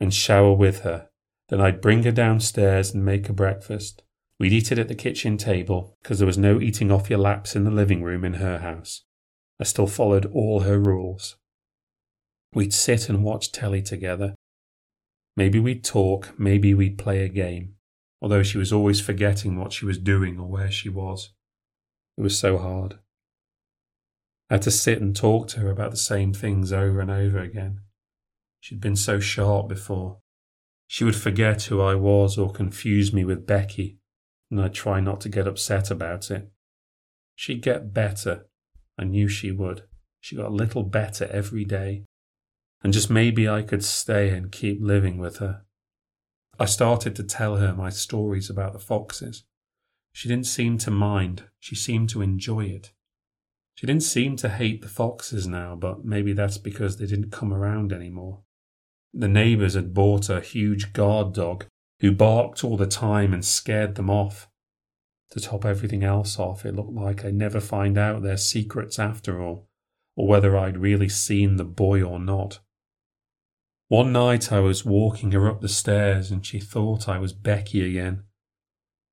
and shower with her. Then I'd bring her downstairs and make her breakfast. We'd eat it at the kitchen table, because there was no eating off your laps in the living room in her house. I still followed all her rules. We'd sit and watch telly together. Maybe we'd talk, maybe we'd play a game although she was always forgetting what she was doing or where she was. It was so hard. I had to sit and talk to her about the same things over and over again. She'd been so sharp before. She would forget who I was or confuse me with Becky, and I'd try not to get upset about it. She'd get better. I knew she would. She got a little better every day. And just maybe I could stay and keep living with her. I started to tell her my stories about the foxes. She didn't seem to mind, she seemed to enjoy it. She didn't seem to hate the foxes now, but maybe that's because they didn't come around anymore. The neighbours had bought a huge guard dog who barked all the time and scared them off. To top everything else off, it looked like I'd never find out their secrets after all, or whether I'd really seen the boy or not. One night I was walking her up the stairs and she thought I was Becky again.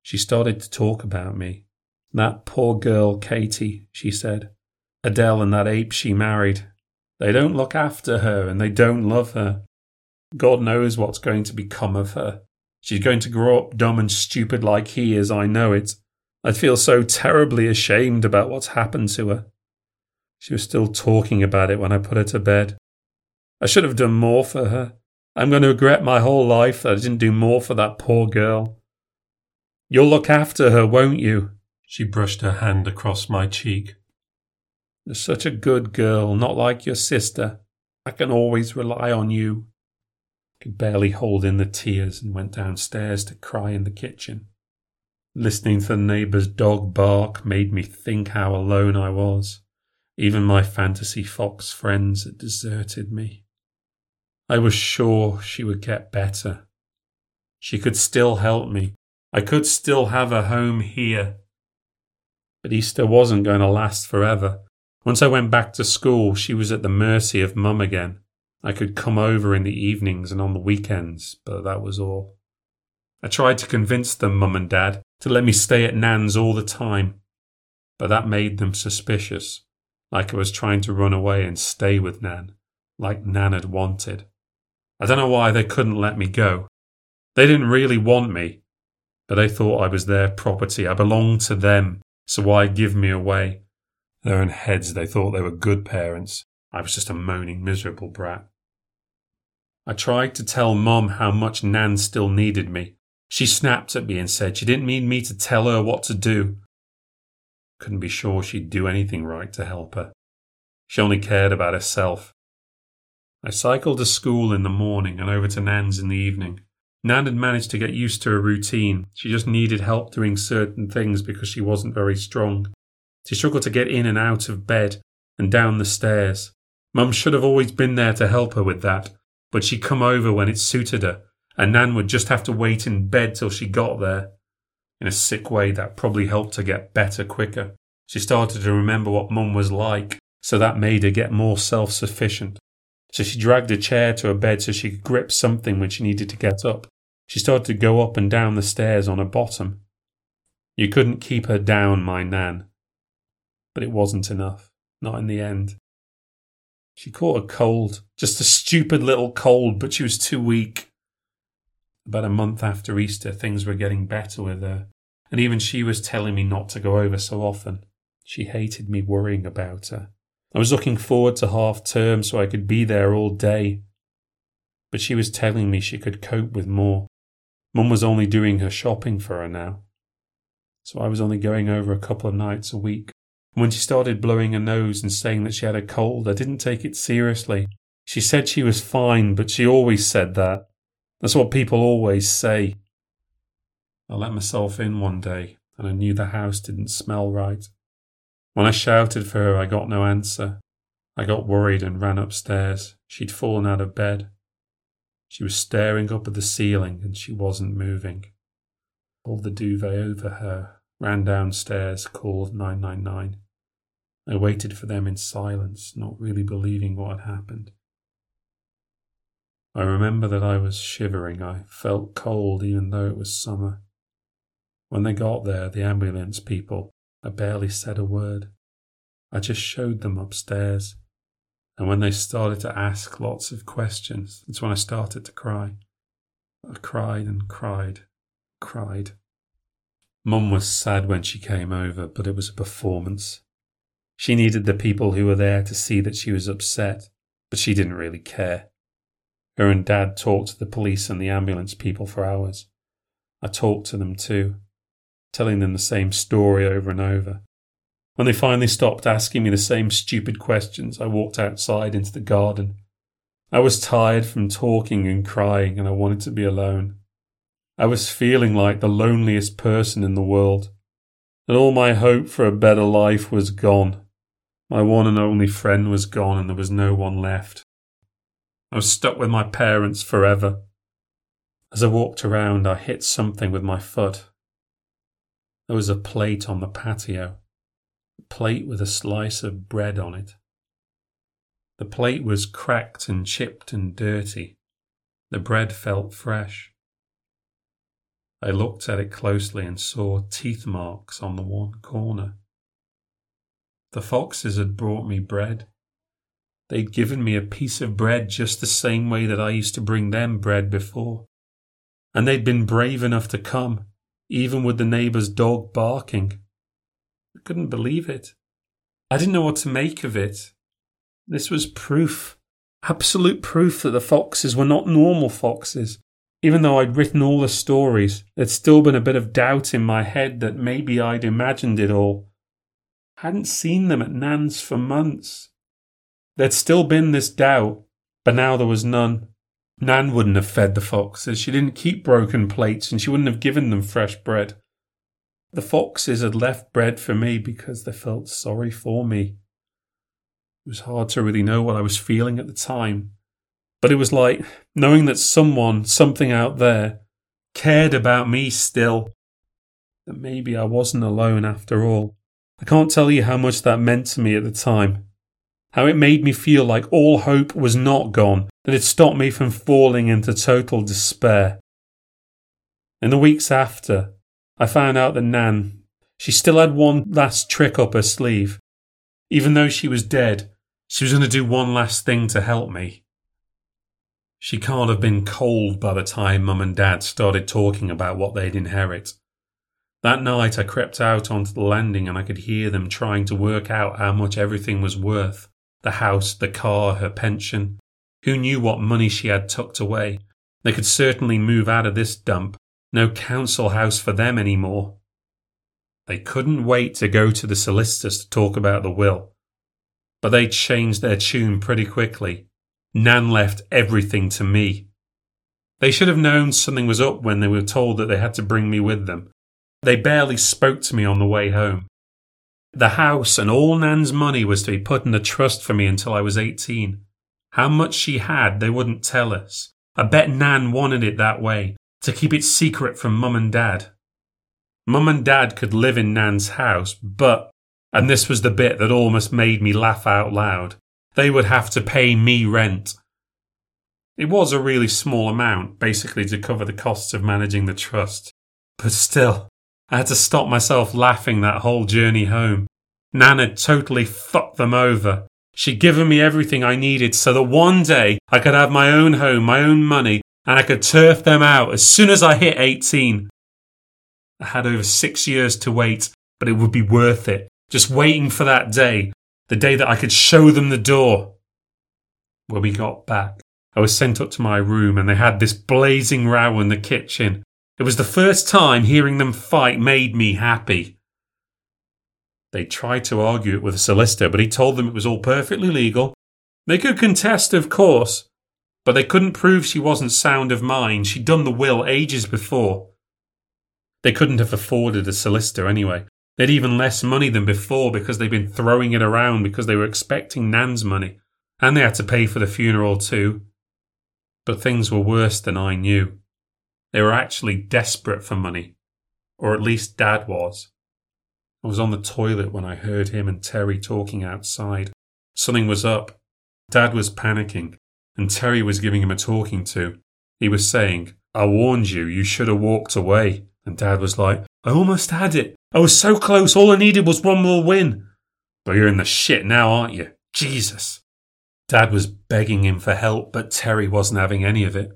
She started to talk about me. That poor girl, Katie, she said. Adele and that ape she married. They don't look after her and they don't love her. God knows what's going to become of her. She's going to grow up dumb and stupid like he is, I know it. I'd feel so terribly ashamed about what's happened to her. She was still talking about it when I put her to bed. I should have done more for her. I'm going to regret my whole life that I didn't do more for that poor girl. You'll look after her, won't you? She brushed her hand across my cheek. You're such a good girl, not like your sister. I can always rely on you. I could barely hold in the tears and went downstairs to cry in the kitchen. Listening to the neighbour's dog bark made me think how alone I was. Even my fantasy fox friends had deserted me. I was sure she would get better. She could still help me. I could still have a home here. But Easter wasn't going to last forever. Once I went back to school, she was at the mercy of Mum again. I could come over in the evenings and on the weekends, but that was all. I tried to convince them, Mum and Dad, to let me stay at Nan's all the time, but that made them suspicious, like I was trying to run away and stay with Nan, like Nan had wanted. I don't know why they couldn't let me go. They didn't really want me, but they thought I was their property. I belonged to them, so why give me away? Their own heads, they thought they were good parents. I was just a moaning, miserable brat. I tried to tell Mum how much Nan still needed me. She snapped at me and said she didn't mean me to tell her what to do. Couldn't be sure she'd do anything right to help her. She only cared about herself. I cycled to school in the morning and over to Nan's in the evening. Nan had managed to get used to a routine. She just needed help doing certain things because she wasn't very strong. She struggled to get in and out of bed and down the stairs. Mum should have always been there to help her with that, but she'd come over when it suited her, and Nan would just have to wait in bed till she got there. In a sick way, that probably helped her get better quicker. She started to remember what Mum was like, so that made her get more self sufficient. So she dragged a chair to her bed so she could grip something when she needed to get up. She started to go up and down the stairs on her bottom. You couldn't keep her down, my Nan. But it wasn't enough, not in the end. She caught a cold, just a stupid little cold, but she was too weak. About a month after Easter, things were getting better with her, and even she was telling me not to go over so often. She hated me worrying about her. I was looking forward to half term so I could be there all day. But she was telling me she could cope with more. Mum was only doing her shopping for her now. So I was only going over a couple of nights a week. And When she started blowing her nose and saying that she had a cold, I didn't take it seriously. She said she was fine, but she always said that. That's what people always say. I let myself in one day, and I knew the house didn't smell right. When I shouted for her, I got no answer. I got worried and ran upstairs. She'd fallen out of bed. She was staring up at the ceiling and she wasn't moving. Pulled the duvet over her, ran downstairs, called 999. I waited for them in silence, not really believing what had happened. I remember that I was shivering. I felt cold even though it was summer. When they got there, the ambulance people, I barely said a word. I just showed them upstairs. And when they started to ask lots of questions, that's when I started to cry. I cried and cried, cried. Mum was sad when she came over, but it was a performance. She needed the people who were there to see that she was upset, but she didn't really care. Her and Dad talked to the police and the ambulance people for hours. I talked to them too telling them the same story over and over. When they finally stopped asking me the same stupid questions, I walked outside into the garden. I was tired from talking and crying, and I wanted to be alone. I was feeling like the loneliest person in the world, and all my hope for a better life was gone. My one and only friend was gone, and there was no one left. I was stuck with my parents forever. As I walked around, I hit something with my foot. There was a plate on the patio, a plate with a slice of bread on it. The plate was cracked and chipped and dirty. The bread felt fresh. I looked at it closely and saw teeth marks on the one corner. The foxes had brought me bread. They'd given me a piece of bread just the same way that I used to bring them bread before. And they'd been brave enough to come even with the neighbour's dog barking. I couldn't believe it. I didn't know what to make of it. This was proof, absolute proof that the foxes were not normal foxes. Even though I'd written all the stories, there'd still been a bit of doubt in my head that maybe I'd imagined it all. I hadn't seen them at Nan's for months. There'd still been this doubt, but now there was none. Nan wouldn't have fed the foxes. She didn't keep broken plates and she wouldn't have given them fresh bread. The foxes had left bread for me because they felt sorry for me. It was hard to really know what I was feeling at the time, but it was like knowing that someone, something out there, cared about me still. That maybe I wasn't alone after all. I can't tell you how much that meant to me at the time. How it made me feel like all hope was not gone, that it stopped me from falling into total despair. In the weeks after, I found out that Nan, she still had one last trick up her sleeve. Even though she was dead, she was going to do one last thing to help me. She can't have been cold by the time Mum and Dad started talking about what they'd inherit. That night I crept out onto the landing and I could hear them trying to work out how much everything was worth the house, the car, her pension. Who knew what money she had tucked away? They could certainly move out of this dump. No council house for them any more. They couldn't wait to go to the solicitors to talk about the will. But they changed their tune pretty quickly. Nan left everything to me. They should have known something was up when they were told that they had to bring me with them. They barely spoke to me on the way home. The house and all Nan's money was to be put in a trust for me until I was 18. How much she had, they wouldn't tell us. I bet Nan wanted it that way, to keep it secret from Mum and Dad. Mum and Dad could live in Nan's house, but, and this was the bit that almost made me laugh out loud, they would have to pay me rent. It was a really small amount, basically to cover the costs of managing the trust. But still, I had to stop myself laughing that whole journey home. Nan had totally fucked them over. She'd given me everything I needed so that one day I could have my own home, my own money, and I could turf them out as soon as I hit 18. I had over six years to wait, but it would be worth it. Just waiting for that day, the day that I could show them the door. When we got back, I was sent up to my room and they had this blazing row in the kitchen. It was the first time hearing them fight made me happy. They tried to argue it with a solicitor, but he told them it was all perfectly legal. They could contest, of course, but they couldn't prove she wasn't sound of mind. She'd done the will ages before. They couldn't have afforded a solicitor anyway. They'd even less money than before because they'd been throwing it around because they were expecting Nan's money. And they had to pay for the funeral too. But things were worse than I knew. They were actually desperate for money, or at least Dad was. I was on the toilet when I heard him and Terry talking outside. Something was up. Dad was panicking, and Terry was giving him a talking to. He was saying, I warned you, you should have walked away. And Dad was like, I almost had it. I was so close, all I needed was one more win. But you're in the shit now, aren't you? Jesus. Dad was begging him for help, but Terry wasn't having any of it.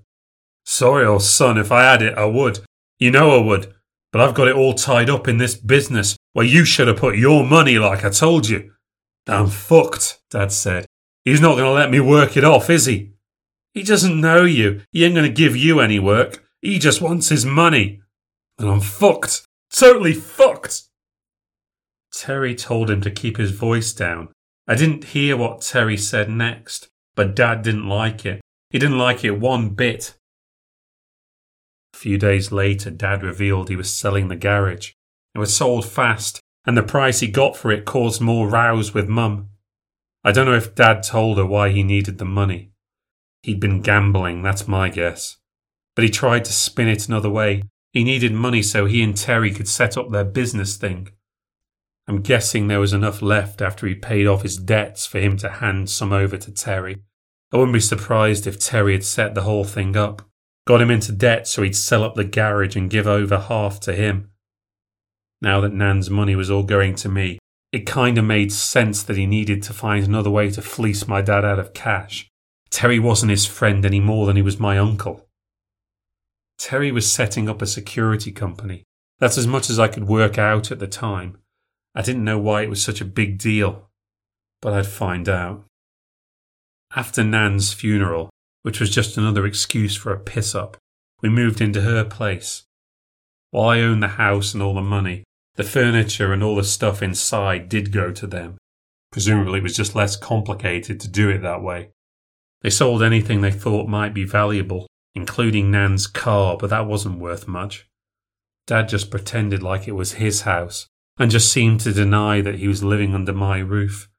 Sorry, old son, if I had it, I would. You know I would. But I've got it all tied up in this business where you should have put your money like I told you. I'm fucked, Dad said. He's not going to let me work it off, is he? He doesn't know you. He ain't going to give you any work. He just wants his money. And I'm fucked. Totally fucked. Terry told him to keep his voice down. I didn't hear what Terry said next, but Dad didn't like it. He didn't like it one bit. A few days later, Dad revealed he was selling the garage. It was sold fast, and the price he got for it caused more rows with Mum. I don't know if Dad told her why he needed the money. He'd been gambling, that's my guess. But he tried to spin it another way. He needed money so he and Terry could set up their business thing. I'm guessing there was enough left after he paid off his debts for him to hand some over to Terry. I wouldn't be surprised if Terry had set the whole thing up got him into debt so he'd sell up the garage and give over half to him. Now that Nan's money was all going to me, it kind of made sense that he needed to find another way to fleece my dad out of cash. Terry wasn't his friend any more than he was my uncle. Terry was setting up a security company. That's as much as I could work out at the time. I didn't know why it was such a big deal, but I'd find out. After Nan's funeral, which was just another excuse for a piss up. We moved into her place. While I owned the house and all the money, the furniture and all the stuff inside did go to them. Presumably it was just less complicated to do it that way. They sold anything they thought might be valuable, including Nan's car, but that wasn't worth much. Dad just pretended like it was his house and just seemed to deny that he was living under my roof.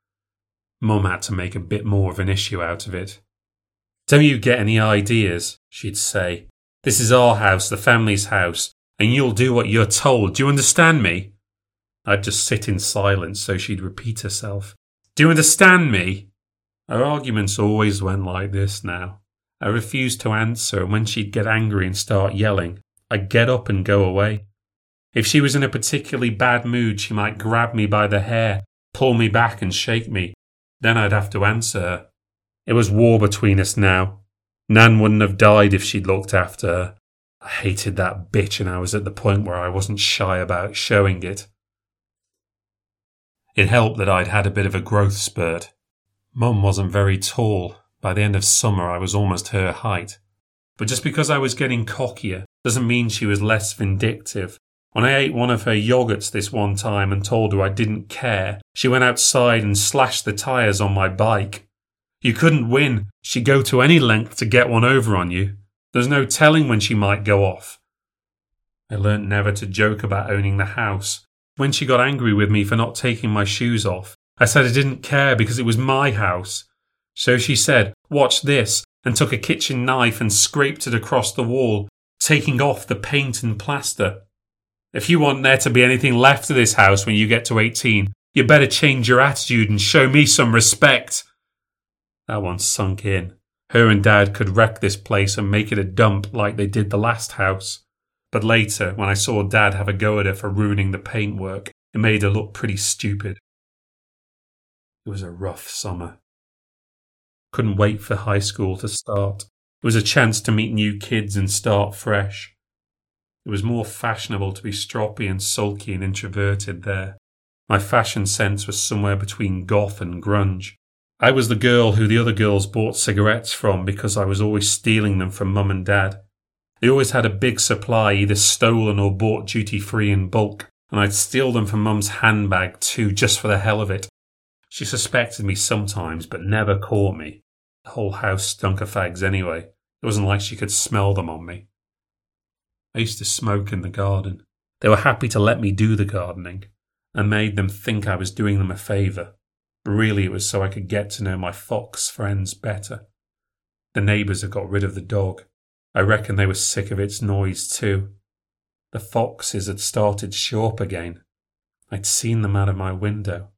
Mum had to make a bit more of an issue out of it. Don't you get any ideas? She'd say. This is our house, the family's house, and you'll do what you're told. Do you understand me? I'd just sit in silence so she'd repeat herself. Do you understand me? Our arguments always went like this now. I refused to answer, and when she'd get angry and start yelling, I'd get up and go away. If she was in a particularly bad mood, she might grab me by the hair, pull me back, and shake me. Then I'd have to answer her. It was war between us now. Nan wouldn't have died if she'd looked after her. I hated that bitch, and I was at the point where I wasn't shy about showing it. It helped that I'd had a bit of a growth spurt. Mum wasn't very tall. By the end of summer, I was almost her height. But just because I was getting cockier doesn't mean she was less vindictive. When I ate one of her yogurts this one time and told her I didn't care, she went outside and slashed the tyres on my bike. You couldn't win. She'd go to any length to get one over on you. There's no telling when she might go off. I learnt never to joke about owning the house. When she got angry with me for not taking my shoes off, I said I didn't care because it was my house. So she said, Watch this, and took a kitchen knife and scraped it across the wall, taking off the paint and plaster. If you want there to be anything left of this house when you get to 18, you better change your attitude and show me some respect. That one sunk in. Her and Dad could wreck this place and make it a dump like they did the last house. But later, when I saw Dad have a go at her for ruining the paintwork, it made her look pretty stupid. It was a rough summer. Couldn't wait for high school to start. It was a chance to meet new kids and start fresh. It was more fashionable to be stroppy and sulky and introverted there. My fashion sense was somewhere between goth and grunge. I was the girl who the other girls bought cigarettes from because I was always stealing them from mum and dad. They always had a big supply, either stolen or bought duty free in bulk, and I'd steal them from mum's handbag too, just for the hell of it. She suspected me sometimes, but never caught me. The whole house stunk of fags anyway. It wasn't like she could smell them on me. I used to smoke in the garden. They were happy to let me do the gardening. I made them think I was doing them a favour. Really, it was so I could get to know my fox friends better. The neighbours had got rid of the dog. I reckon they were sick of its noise too. The foxes had started up again. I'd seen them out of my window.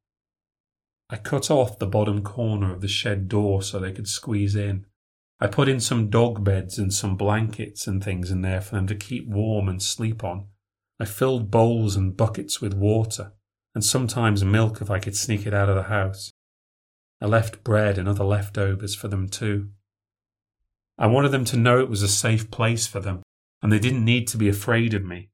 I cut off the bottom corner of the shed door so they could squeeze in. I put in some dog beds and some blankets and things in there for them to keep warm and sleep on. I filled bowls and buckets with water, and sometimes milk if I could sneak it out of the house. I left bread and other leftovers for them too. I wanted them to know it was a safe place for them, and they didn't need to be afraid of me.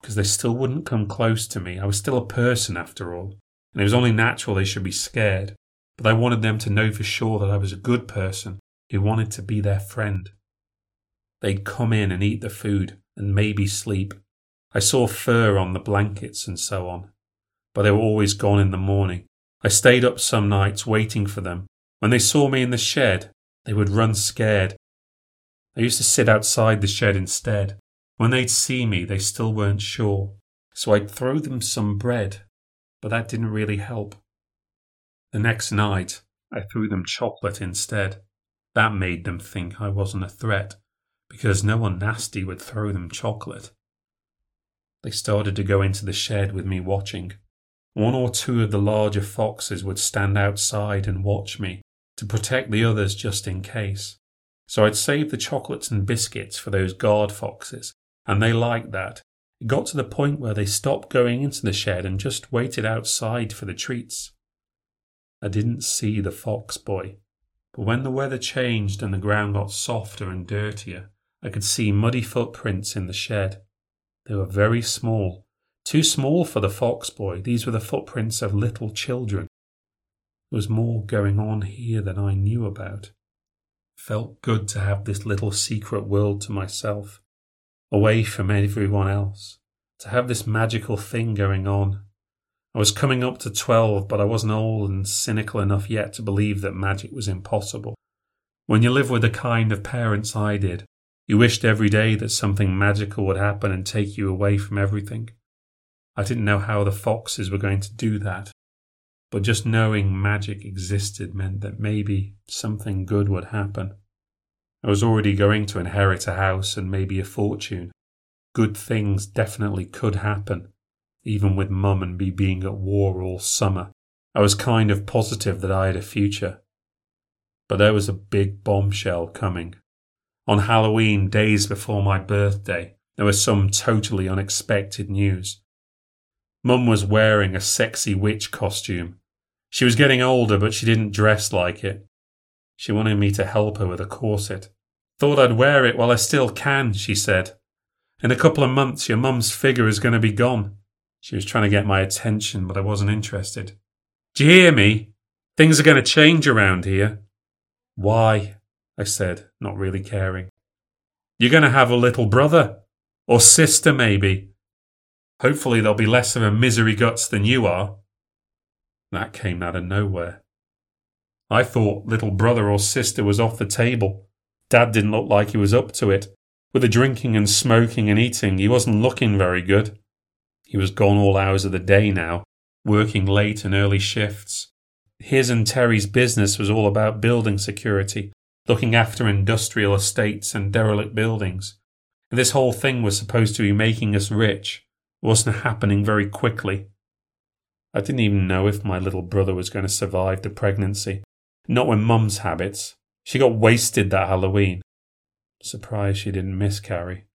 Because they still wouldn't come close to me. I was still a person after all and it was only natural they should be scared. But I wanted them to know for sure that I was a good person who wanted to be their friend. They'd come in and eat the food and maybe sleep. I saw fur on the blankets and so on, but they were always gone in the morning. I stayed up some nights waiting for them. When they saw me in the shed, they would run scared. I used to sit outside the shed instead. When they'd see me, they still weren't sure, so I'd throw them some bread but that didn't really help. The next night, I threw them chocolate instead. That made them think I wasn't a threat, because no one nasty would throw them chocolate. They started to go into the shed with me watching. One or two of the larger foxes would stand outside and watch me to protect the others just in case. So I'd save the chocolates and biscuits for those guard foxes, and they liked that it got to the point where they stopped going into the shed and just waited outside for the treats. I didn't see the fox boy, but when the weather changed and the ground got softer and dirtier, I could see muddy footprints in the shed. They were very small, too small for the fox boy. These were the footprints of little children. There was more going on here than I knew about. felt good to have this little secret world to myself away from everyone else, to have this magical thing going on. I was coming up to 12, but I wasn't old and cynical enough yet to believe that magic was impossible. When you live with the kind of parents I did, you wished every day that something magical would happen and take you away from everything. I didn't know how the foxes were going to do that, but just knowing magic existed meant that maybe something good would happen. I was already going to inherit a house and maybe a fortune. Good things definitely could happen. even with Mum and me being at war all summer. I was kind of positive that I had a future. But there was a big bombshell coming. On Halloween, days before my birthday, there was some totally unexpected news. Mum was wearing a sexy witch costume. She was getting older, but she didn't dress like it. She wanted me to help her with a corset. Thought I'd wear it while I still can, she said. In a couple of months, your mum's figure is going to be gone. She was trying to get my attention, but I wasn't interested. Do you hear me? Things are going to change around here. Why? I said, not really caring. You're going to have a little brother. Or sister, maybe. Hopefully, they'll be less of a misery guts than you are. That came out of nowhere. I thought little brother or sister was off the table. Dad didn't look like he was up to it. With the drinking and smoking and eating, he wasn't looking very good. He was gone all hours of the day now, working late and early shifts. His and Terry's business was all about building security, looking after industrial estates and derelict buildings. This whole thing was supposed to be making us rich. Wasn't happening very quickly. I didn't even know if my little brother was going to survive the pregnancy. Not with Mum's habits. She got wasted that Halloween. Surprised she didn't miscarry.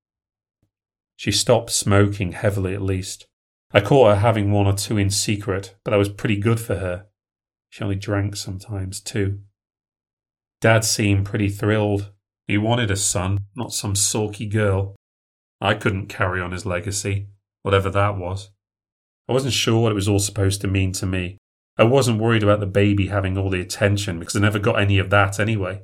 She stopped smoking heavily at least. I caught her having one or two in secret, but that was pretty good for her. She only drank sometimes too. Dad seemed pretty thrilled. He wanted a son, not some sulky girl. I couldn't carry on his legacy, whatever that was. I wasn't sure what it was all supposed to mean to me. I wasn't worried about the baby having all the attention because I never got any of that anyway.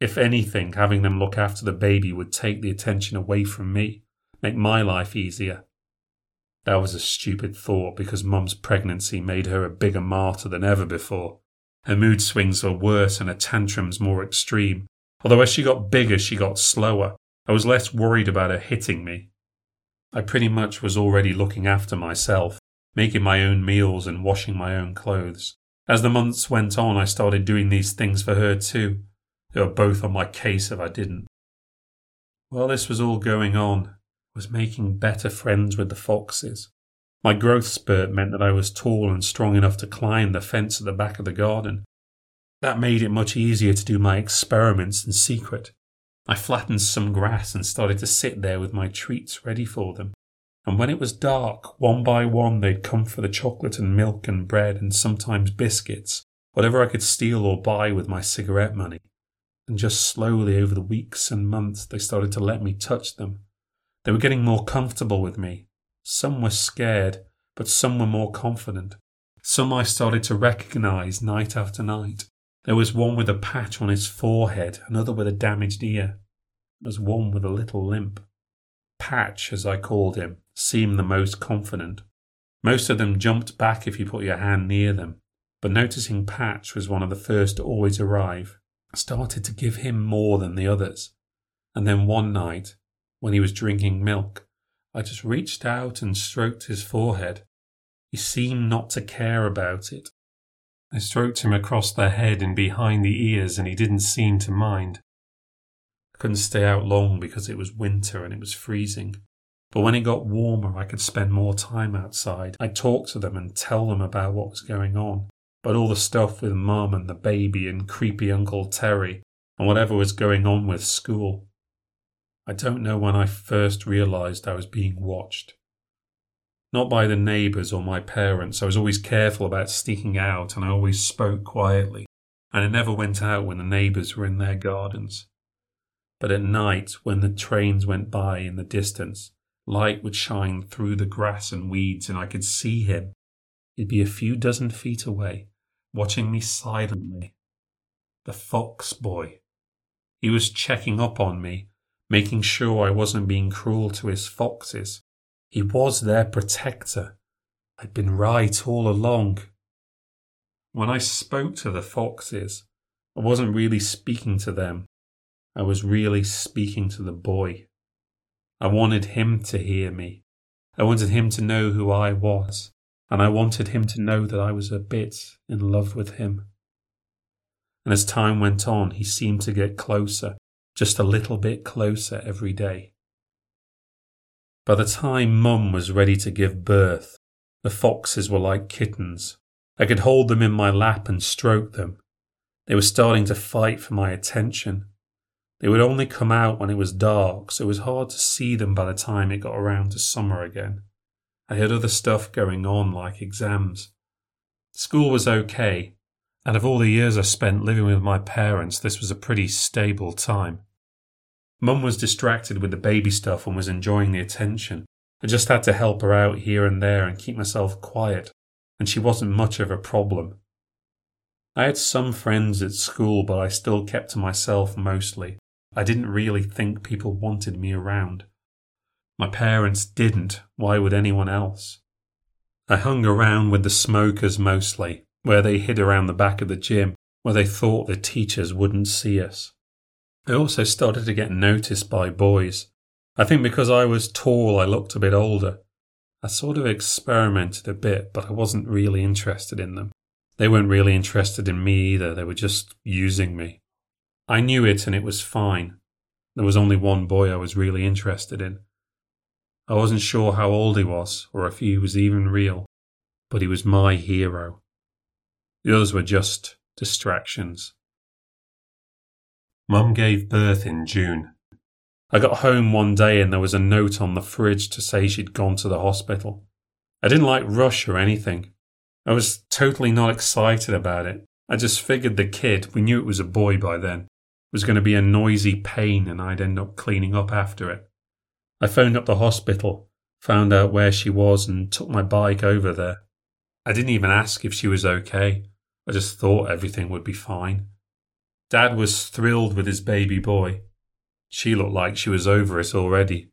If anything, having them look after the baby would take the attention away from me, make my life easier. That was a stupid thought because Mum's pregnancy made her a bigger martyr than ever before. Her mood swings were worse and her tantrums more extreme. Although as she got bigger, she got slower. I was less worried about her hitting me. I pretty much was already looking after myself, making my own meals and washing my own clothes. As the months went on, I started doing these things for her too. They were both on my case if I didn't. While this was all going on, I was making better friends with the foxes. My growth spurt meant that I was tall and strong enough to climb the fence at the back of the garden. That made it much easier to do my experiments in secret. I flattened some grass and started to sit there with my treats ready for them and when it was dark, one by one they'd come for the chocolate and milk and bread and sometimes biscuits, whatever I could steal or buy with my cigarette money. And just slowly over the weeks and months they started to let me touch them. They were getting more comfortable with me. Some were scared, but some were more confident. Some I started to recognize night after night. There was one with a patch on his forehead, another with a damaged ear. There was one with a little limp. Patch, as I called him, seemed the most confident. Most of them jumped back if you put your hand near them, but noticing Patch was one of the first to always arrive, started to give him more than the others. And then one night, when he was drinking milk, I just reached out and stroked his forehead. He seemed not to care about it. I stroked him across the head and behind the ears, and he didn't seem to mind. I couldn't stay out long because it was winter and it was freezing. But when it got warmer, I could spend more time outside. I'd talk to them and tell them about what was going on, But all the stuff with Mum and the baby and creepy Uncle Terry and whatever was going on with school. I don't know when I first realized I was being watched. Not by the neighbours or my parents. I was always careful about sneaking out and I always spoke quietly, and I never went out when the neighbours were in their gardens. But at night, when the trains went by in the distance, Light would shine through the grass and weeds, and I could see him. He'd be a few dozen feet away, watching me silently. The fox boy. He was checking up on me, making sure I wasn't being cruel to his foxes. He was their protector. I'd been right all along. When I spoke to the foxes, I wasn't really speaking to them. I was really speaking to the boy. I wanted him to hear me. I wanted him to know who I was, and I wanted him to know that I was a bit in love with him. And as time went on, he seemed to get closer, just a little bit closer every day. By the time Mum was ready to give birth, The foxes were like kittens. I could hold them in my lap and stroke them. They were starting to fight for my attention. They would only come out when it was dark, so it was hard to see them by the time it got around to summer again. I had other stuff going on, like exams. School was okay, and of all the years I spent living with my parents, this was a pretty stable time. Mum was distracted with the baby stuff and was enjoying the attention. I just had to help her out here and there and keep myself quiet, and she wasn't much of a problem. I had some friends at school, but I still kept to myself mostly. I didn't really think people wanted me around. My parents didn't. Why would anyone else? I hung around with the smokers mostly, where they hid around the back of the gym, where they thought the teachers wouldn't see us. I also started to get noticed by boys. I think because I was tall, I looked a bit older. I sort of experimented a bit, but I wasn't really interested in them. They weren't really interested in me either, they were just using me. I knew it and it was fine. There was only one boy I was really interested in. I wasn't sure how old he was or if he was even real, but he was my hero. The others were just distractions. Mum gave birth in June. I got home one day and there was a note on the fridge to say she'd gone to the hospital. I didn't like rush or anything. I was totally not excited about it. I just figured the kid, we knew it was a boy by then, was going to be a noisy pain and I'd end up cleaning up after it. I phoned up the hospital, found out where she was, and took my bike over there. I didn't even ask if she was okay. I just thought everything would be fine. Dad was thrilled with his baby boy. She looked like she was over it already.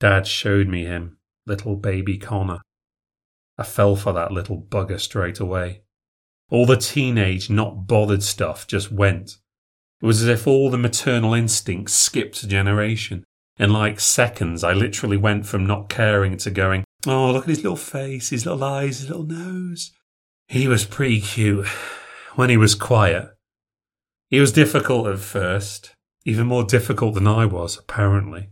Dad showed me him, little baby Connor. I fell for that little bugger straight away. All the teenage, not bothered stuff just went. It was as if all the maternal instincts skipped a generation. In like seconds, I literally went from not caring to going, Oh, look at his little face, his little eyes, his little nose. He was pretty cute when he was quiet. He was difficult at first, even more difficult than I was, apparently.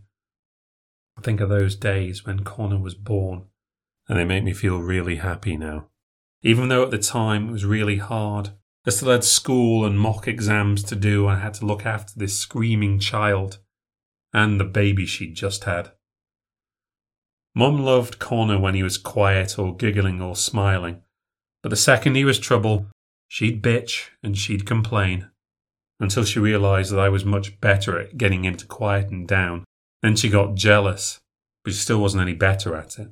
I think of those days when Connor was born and they make me feel really happy now. Even though at the time it was really hard. I still had school and mock exams to do, and I had to look after this screaming child and the baby she'd just had. Mum loved Connor when he was quiet or giggling or smiling, but the second he was trouble, she'd bitch and she'd complain until she realised that I was much better at getting him to quieten down. Then she got jealous, but she still wasn't any better at it.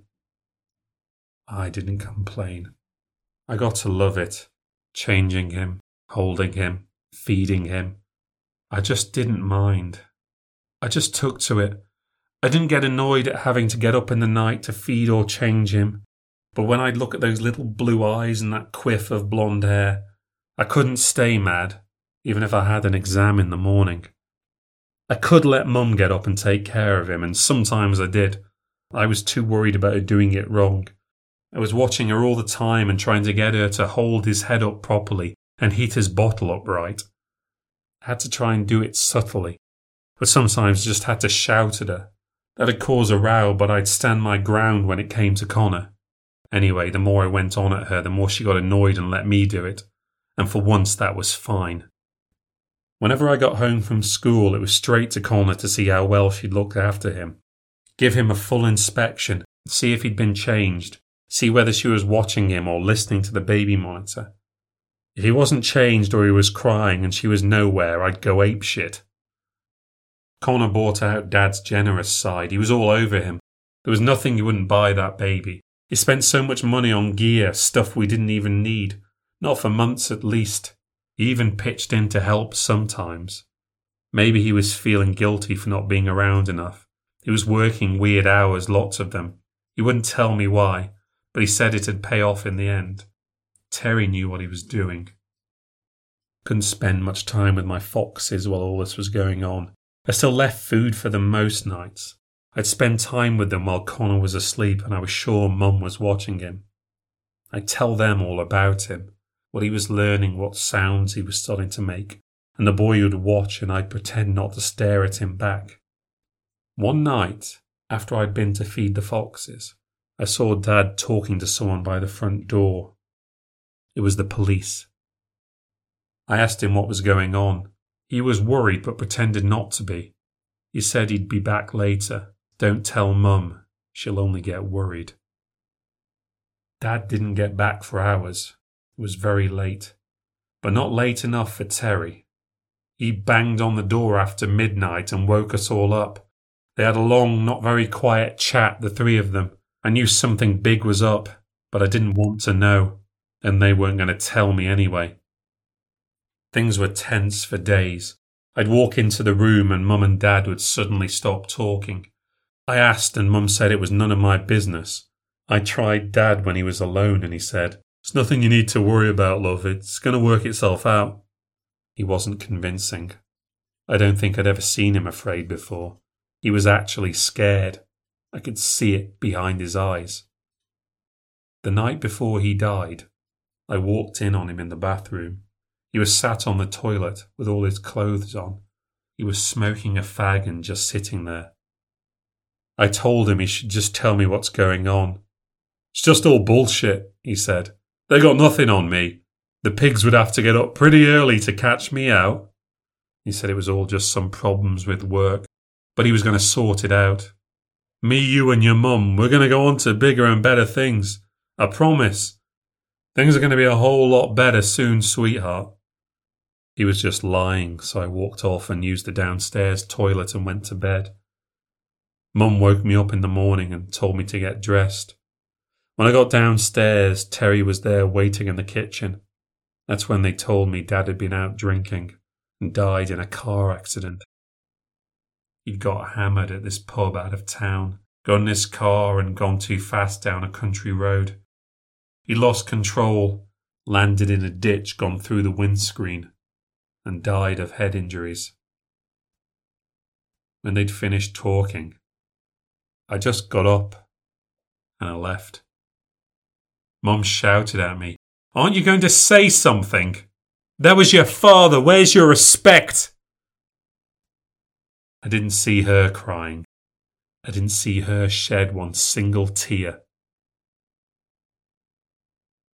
I didn't complain. I got to love it, changing him, holding him, feeding him. I just didn't mind. I just took to it. I didn't get annoyed at having to get up in the night to feed or change him. But when I'd look at those little blue eyes and that quiff of blonde hair, I couldn't stay mad, even if I had an exam in the morning. I could let Mum get up and take care of him, and sometimes I did. I was too worried about her doing it wrong. I was watching her all the time and trying to get her to hold his head up properly and heat his bottle up right. I had to try and do it subtly, but sometimes just had to shout at her. That'd cause a row, but I'd stand my ground when it came to Connor. Anyway, the more I went on at her, the more she got annoyed and let me do it, and for once that was fine. Whenever I got home from school, it was straight to Connor to see how well she'd looked after him. Give him a full inspection, see if he'd been changed, see whether she was watching him or listening to the baby monitor. If he wasn't changed or he was crying and she was nowhere, I'd go ape shit. Connor brought out Dad's generous side. He was all over him. There was nothing he wouldn't buy that baby. He spent so much money on gear, stuff we didn't even need. Not for months at least. Even pitched in to help sometimes. Maybe he was feeling guilty for not being around enough. He was working weird hours, lots of them. He wouldn't tell me why, but he said it'd pay off in the end. Terry knew what he was doing. Couldn't spend much time with my foxes while all this was going on. I still left food for them most nights. I'd spend time with them while Connor was asleep and I was sure Mum was watching him. I'd tell them all about him, what he was learning, what sounds he was starting to make, and the boy would watch and I'd pretend not to stare at him back. One night, after I'd been to feed the foxes, I saw Dad talking to someone by the front door. It was the police. I asked him what was going on. He was worried but pretended not to be. He said he'd be back later. Don't tell Mum, she'll only get worried. Dad didn't get back for hours. Was very late, but not late enough for Terry. He banged on the door after midnight and woke us all up. They had a long, not very quiet chat, the three of them. I knew something big was up, but I didn't want to know, and they weren't going to tell me anyway. Things were tense for days. I'd walk into the room and Mum and Dad would suddenly stop talking. I asked, and Mum said it was none of my business. I tried Dad when he was alone, and he said, It's nothing you need to worry about, love. It's going to work itself out. He wasn't convincing. I don't think I'd ever seen him afraid before. He was actually scared. I could see it behind his eyes. The night before he died, I walked in on him in the bathroom. He was sat on the toilet with all his clothes on. He was smoking a fag and just sitting there. I told him he should just tell me what's going on. It's just all bullshit, he said. They got nothing on me. The pigs would have to get up pretty early to catch me out. He said it was all just some problems with work, but he was going to sort it out. Me, you, and your mum, we're going to go on to bigger and better things. I promise. Things are going to be a whole lot better soon, sweetheart. He was just lying, so I walked off and used the downstairs toilet and went to bed. Mum woke me up in the morning and told me to get dressed. When I got downstairs, Terry was there waiting in the kitchen. That's when they told me Dad had been out drinking and died in a car accident. He'd got hammered at this pub out of town, got in his car and gone too fast down a country road. He lost control, landed in a ditch, gone through the windscreen, and died of head injuries. When they'd finished talking, I just got up and I left. Mum shouted at me, Aren't you going to say something? That was your father. Where's your respect? I didn't see her crying. I didn't see her shed one single tear.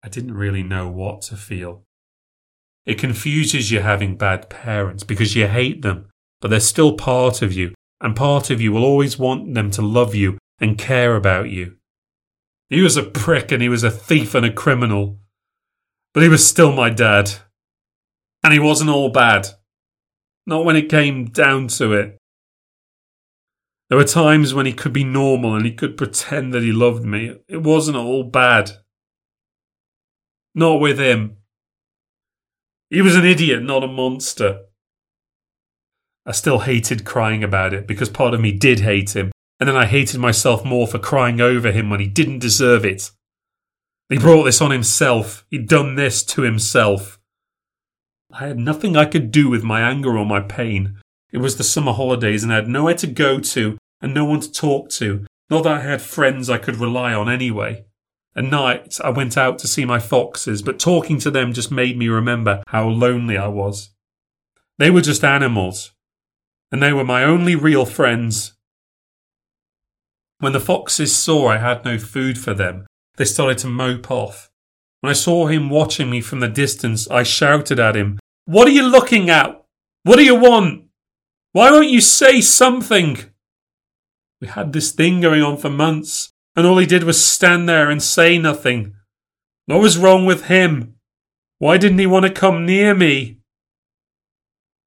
I didn't really know what to feel. It confuses you having bad parents because you hate them, but they're still part of you, and part of you will always want them to love you and care about you. He was a prick and he was a thief and a criminal, but he was still my dad. And he wasn't all bad. Not when it came down to it. There were times when he could be normal and he could pretend that he loved me. It wasn't all bad. Not with him. He was an idiot, not a monster. I still hated crying about it because part of me did hate him, and then I hated myself more for crying over him when he didn't deserve it. He brought this on himself. He'd done this to himself. I had nothing I could do with my anger or my pain. It was the summer holidays and I had nowhere to go to and no one to talk to. Not that I had friends I could rely on anyway. At night, I went out to see my foxes, but talking to them just made me remember how lonely I was. They were just animals, and they were my only real friends. When the foxes saw I had no food for them, they started to mope off. When I saw him watching me from the distance, I shouted at him, What are you looking at? What do you want? Why won't you say something? We had this thing going on for months, and all he did was stand there and say nothing. What was wrong with him? Why didn't he want to come near me?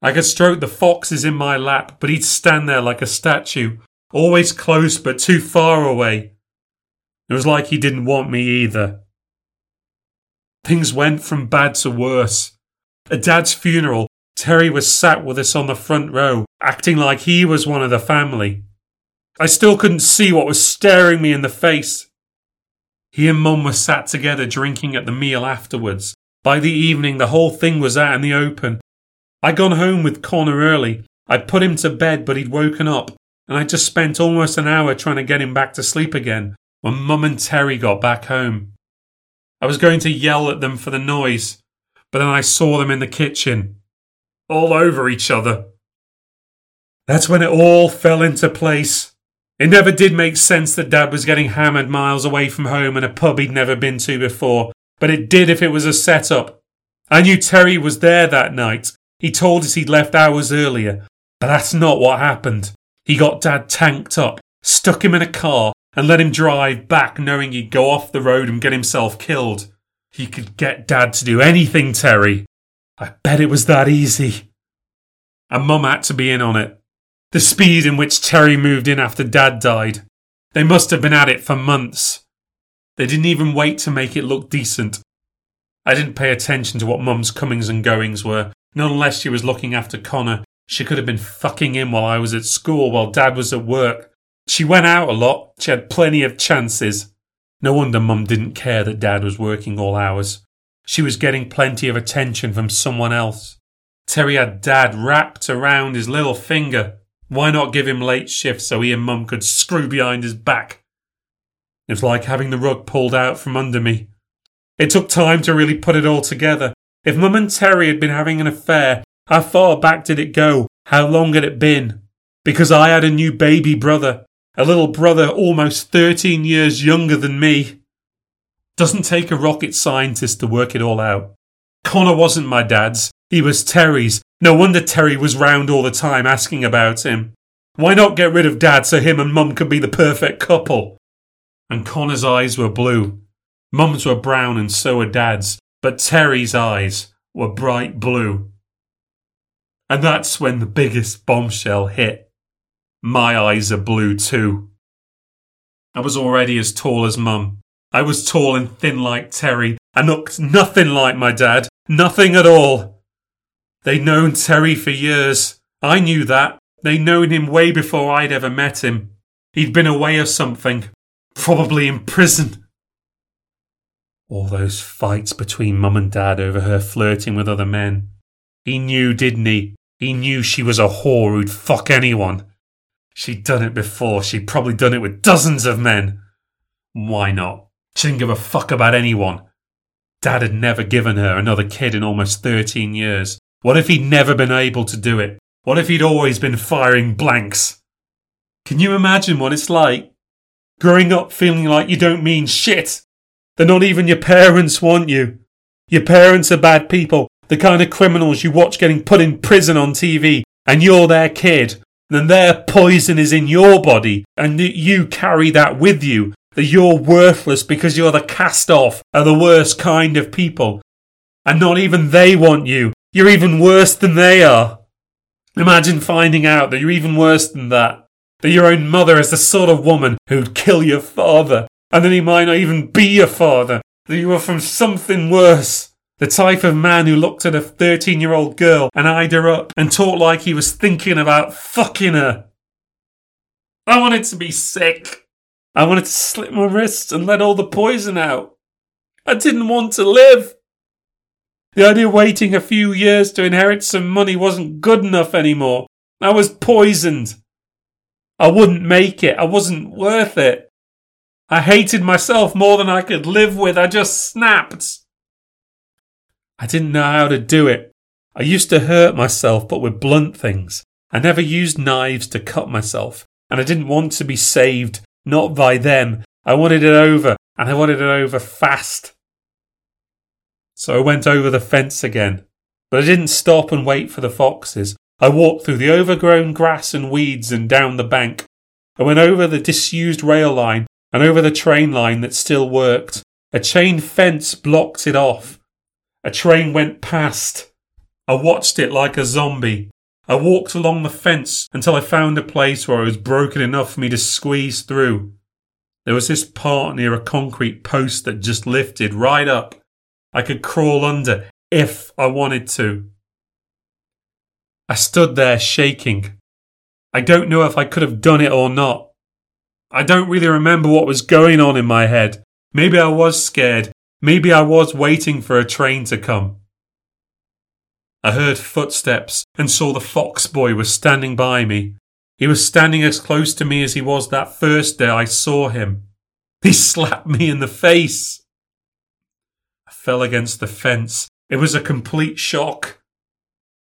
I could stroke the foxes in my lap, but he'd stand there like a statue, always close but too far away. It was like he didn't want me either. Things went from bad to worse. At Dad's funeral, Terry was sat with us on the front row, acting like he was one of the family. I still couldn't see what was staring me in the face. He and Mum were sat together drinking at the meal afterwards. By the evening, the whole thing was out in the open. I'd gone home with Connor early. I'd put him to bed, but he'd woken up, and I just spent almost an hour trying to get him back to sleep again when Mum and Terry got back home. I was going to yell at them for the noise, but then I saw them in the kitchen, all over each other. That's when it all fell into place. It never did make sense that Dad was getting hammered miles away from home in a pub he'd never been to before, but it did if it was a setup. I knew Terry was there that night. He told us he'd left hours earlier, but that's not what happened. He got Dad tanked up, stuck him in a car, and let him drive back knowing he'd go off the road and get himself killed. He could get Dad to do anything, Terry. I bet it was that easy. And Mum had to be in on it. The speed in which Terry moved in after Dad died. They must have been at it for months. They didn't even wait to make it look decent. I didn't pay attention to what Mum's comings and goings were, not unless she was looking after Connor. She could have been fucking him while I was at school while Dad was at work. She went out a lot. She had plenty of chances. No wonder Mum didn't care that Dad was working all hours. She was getting plenty of attention from someone else. Terry had Dad wrapped around his little finger. Why not give him late shifts so he and Mum could screw behind his back? It was like having the rug pulled out from under me. It took time to really put it all together. If Mum and Terry had been having an affair, how far back did it go? How long had it been? Because I had a new baby brother, a little brother almost 13 years younger than me. Doesn't take a rocket scientist to work it all out. Connor wasn't my dad's, he was Terry's, no wonder Terry was round all the time asking about him. Why not get rid of Dad so him and Mum could be the perfect couple? And Connor's eyes were blue. Mum's were brown and so were Dad's, but Terry's eyes were bright blue. And that's when the biggest bombshell hit. My eyes are blue too. I was already as tall as Mum. I was tall and thin like Terry, and looked nothing like my dad. Nothing at all. They'd known Terry for years. I knew that. They'd known him way before I'd ever met him. He'd been away or something. Probably in prison. All those fights between Mum and Dad over her flirting with other men. He knew, didn't he? He knew she was a whore who'd fuck anyone. She'd done it before. She'd probably done it with dozens of men. Why not? She didn't give a fuck about anyone. Dad had never given her another kid in almost 13 years. What if he'd never been able to do it? What if he'd always been firing blanks? Can you imagine what it's like? Growing up feeling like you don't mean shit. That not even your parents want you. Your parents are bad people, the kind of criminals you watch getting put in prison on TV, and you're their kid. Then their poison is in your body, and you carry that with you. That you're worthless because you're the cast off of the worst kind of people. And not even they want you. You're even worse than they are. Imagine finding out that you're even worse than that. That your own mother is the sort of woman who'd kill your father, and that he might not even be your father. That you were from something worse. The type of man who looked at a 13 year old girl and eyed her up and talked like he was thinking about fucking her. I wanted to be sick. I wanted to slit my wrists and let all the poison out. I didn't want to live. The idea of waiting a few years to inherit some money wasn't good enough anymore. I was poisoned. I wouldn't make it. I wasn't worth it. I hated myself more than I could live with. I just snapped. I didn't know how to do it. I used to hurt myself, but with blunt things. I never used knives to cut myself, and I didn't want to be saved, not by them. I wanted it over, and I wanted it over fast. So I went over the fence again. But I didn't stop and wait for the foxes. I walked through the overgrown grass and weeds and down the bank. I went over the disused rail line and over the train line that still worked. A chain fence blocked it off. A train went past. I watched it like a zombie. I walked along the fence until I found a place where it was broken enough for me to squeeze through. There was this part near a concrete post that just lifted right up I could crawl under if I wanted to. I stood there shaking. I don't know if I could have done it or not. I don't really remember what was going on in my head. Maybe I was scared. Maybe I was waiting for a train to come. I heard footsteps and saw the fox boy was standing by me. He was standing as close to me as he was that first day I saw him. He slapped me in the face I fell against the fence. It was a complete shock.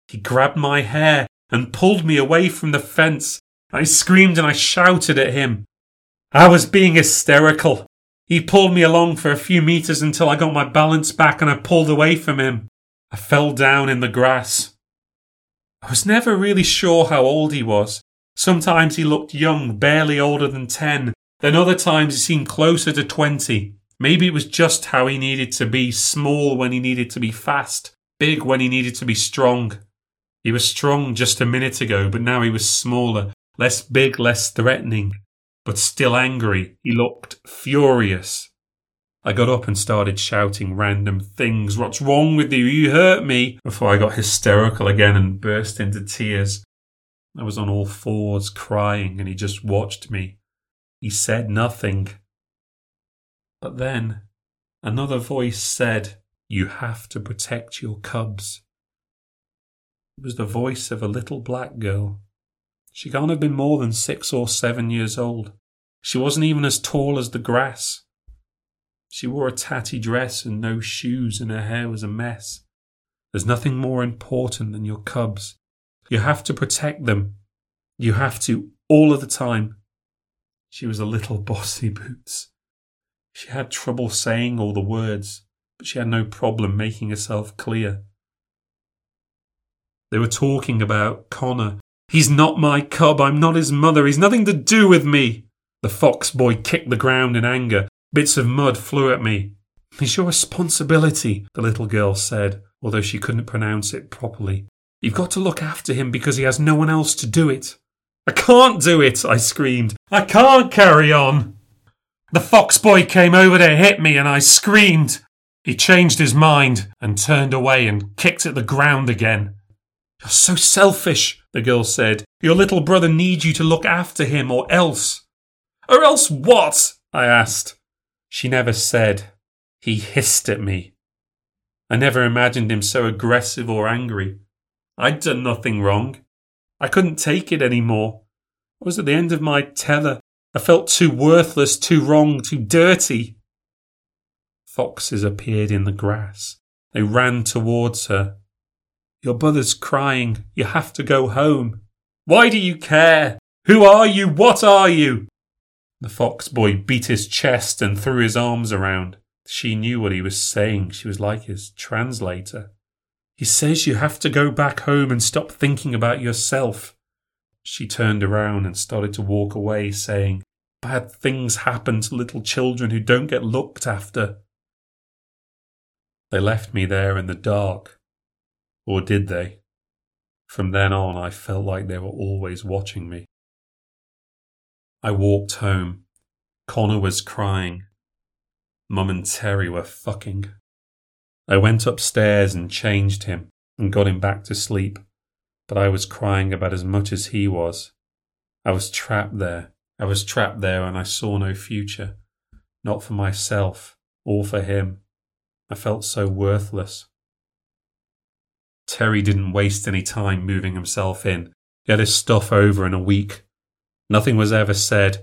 He grabbed my hair and pulled me away from the fence. I screamed and I shouted at him. I was being hysterical. He pulled me along for a few meters until I got my balance back and I pulled away from him. I fell down in the grass. I was never really sure how old he was. Sometimes he looked young, barely older than 10. Then other times he seemed closer to 20. Maybe it was just how he needed to be small when he needed to be fast, big when he needed to be strong. He was strong just a minute ago, but now he was smaller, less big, less threatening, but still angry. He looked furious. I got up and started shouting random things. What's wrong with you? You hurt me. Before I got hysterical again and burst into tears. I was on all fours crying and he just watched me. He said nothing. But then another voice said, You have to protect your cubs. It was the voice of a little black girl. She can't have been more than six or seven years old. She wasn't even as tall as the grass. She wore a tatty dress and no shoes, and her hair was a mess. There's nothing more important than your cubs. You have to protect them. You have to all of the time. She was a little bossy boots. She had trouble saying all the words, but she had no problem making herself clear. They were talking about Connor. He's not my cub. I'm not his mother. He's nothing to do with me. The fox boy kicked the ground in anger. Bits of mud flew at me. It's your responsibility, the little girl said, although she couldn't pronounce it properly. You've got to look after him because he has no one else to do it. I can't do it, I screamed. I can't carry on. The fox boy came over to hit me and I screamed. He changed his mind and turned away and kicked at the ground again. You're so selfish, the girl said. Your little brother needs you to look after him or else. Or else what? I asked. She never said. He hissed at me. I never imagined him so aggressive or angry. I'd done nothing wrong. I couldn't take it any more. I was at the end of my tether. I felt too worthless, too wrong, too dirty. Foxes appeared in the grass. They ran towards her. Your brother's crying. You have to go home. Why do you care? Who are you? What are you? The fox boy beat his chest and threw his arms around. She knew what he was saying. She was like his translator. He says you have to go back home and stop thinking about yourself. She turned around and started to walk away, saying, Bad things happen to little children who don't get looked after. They left me there in the dark. Or did they? From then on, I felt like they were always watching me. I walked home. Connor was crying. Mum and Terry were fucking. I went upstairs and changed him and got him back to sleep, but I was crying about as much as he was. I was trapped there. I was trapped there and I saw no future. Not for myself or for him. I felt so worthless. Terry didn't waste any time moving himself in. He had his stuff over in a week. Nothing was ever said.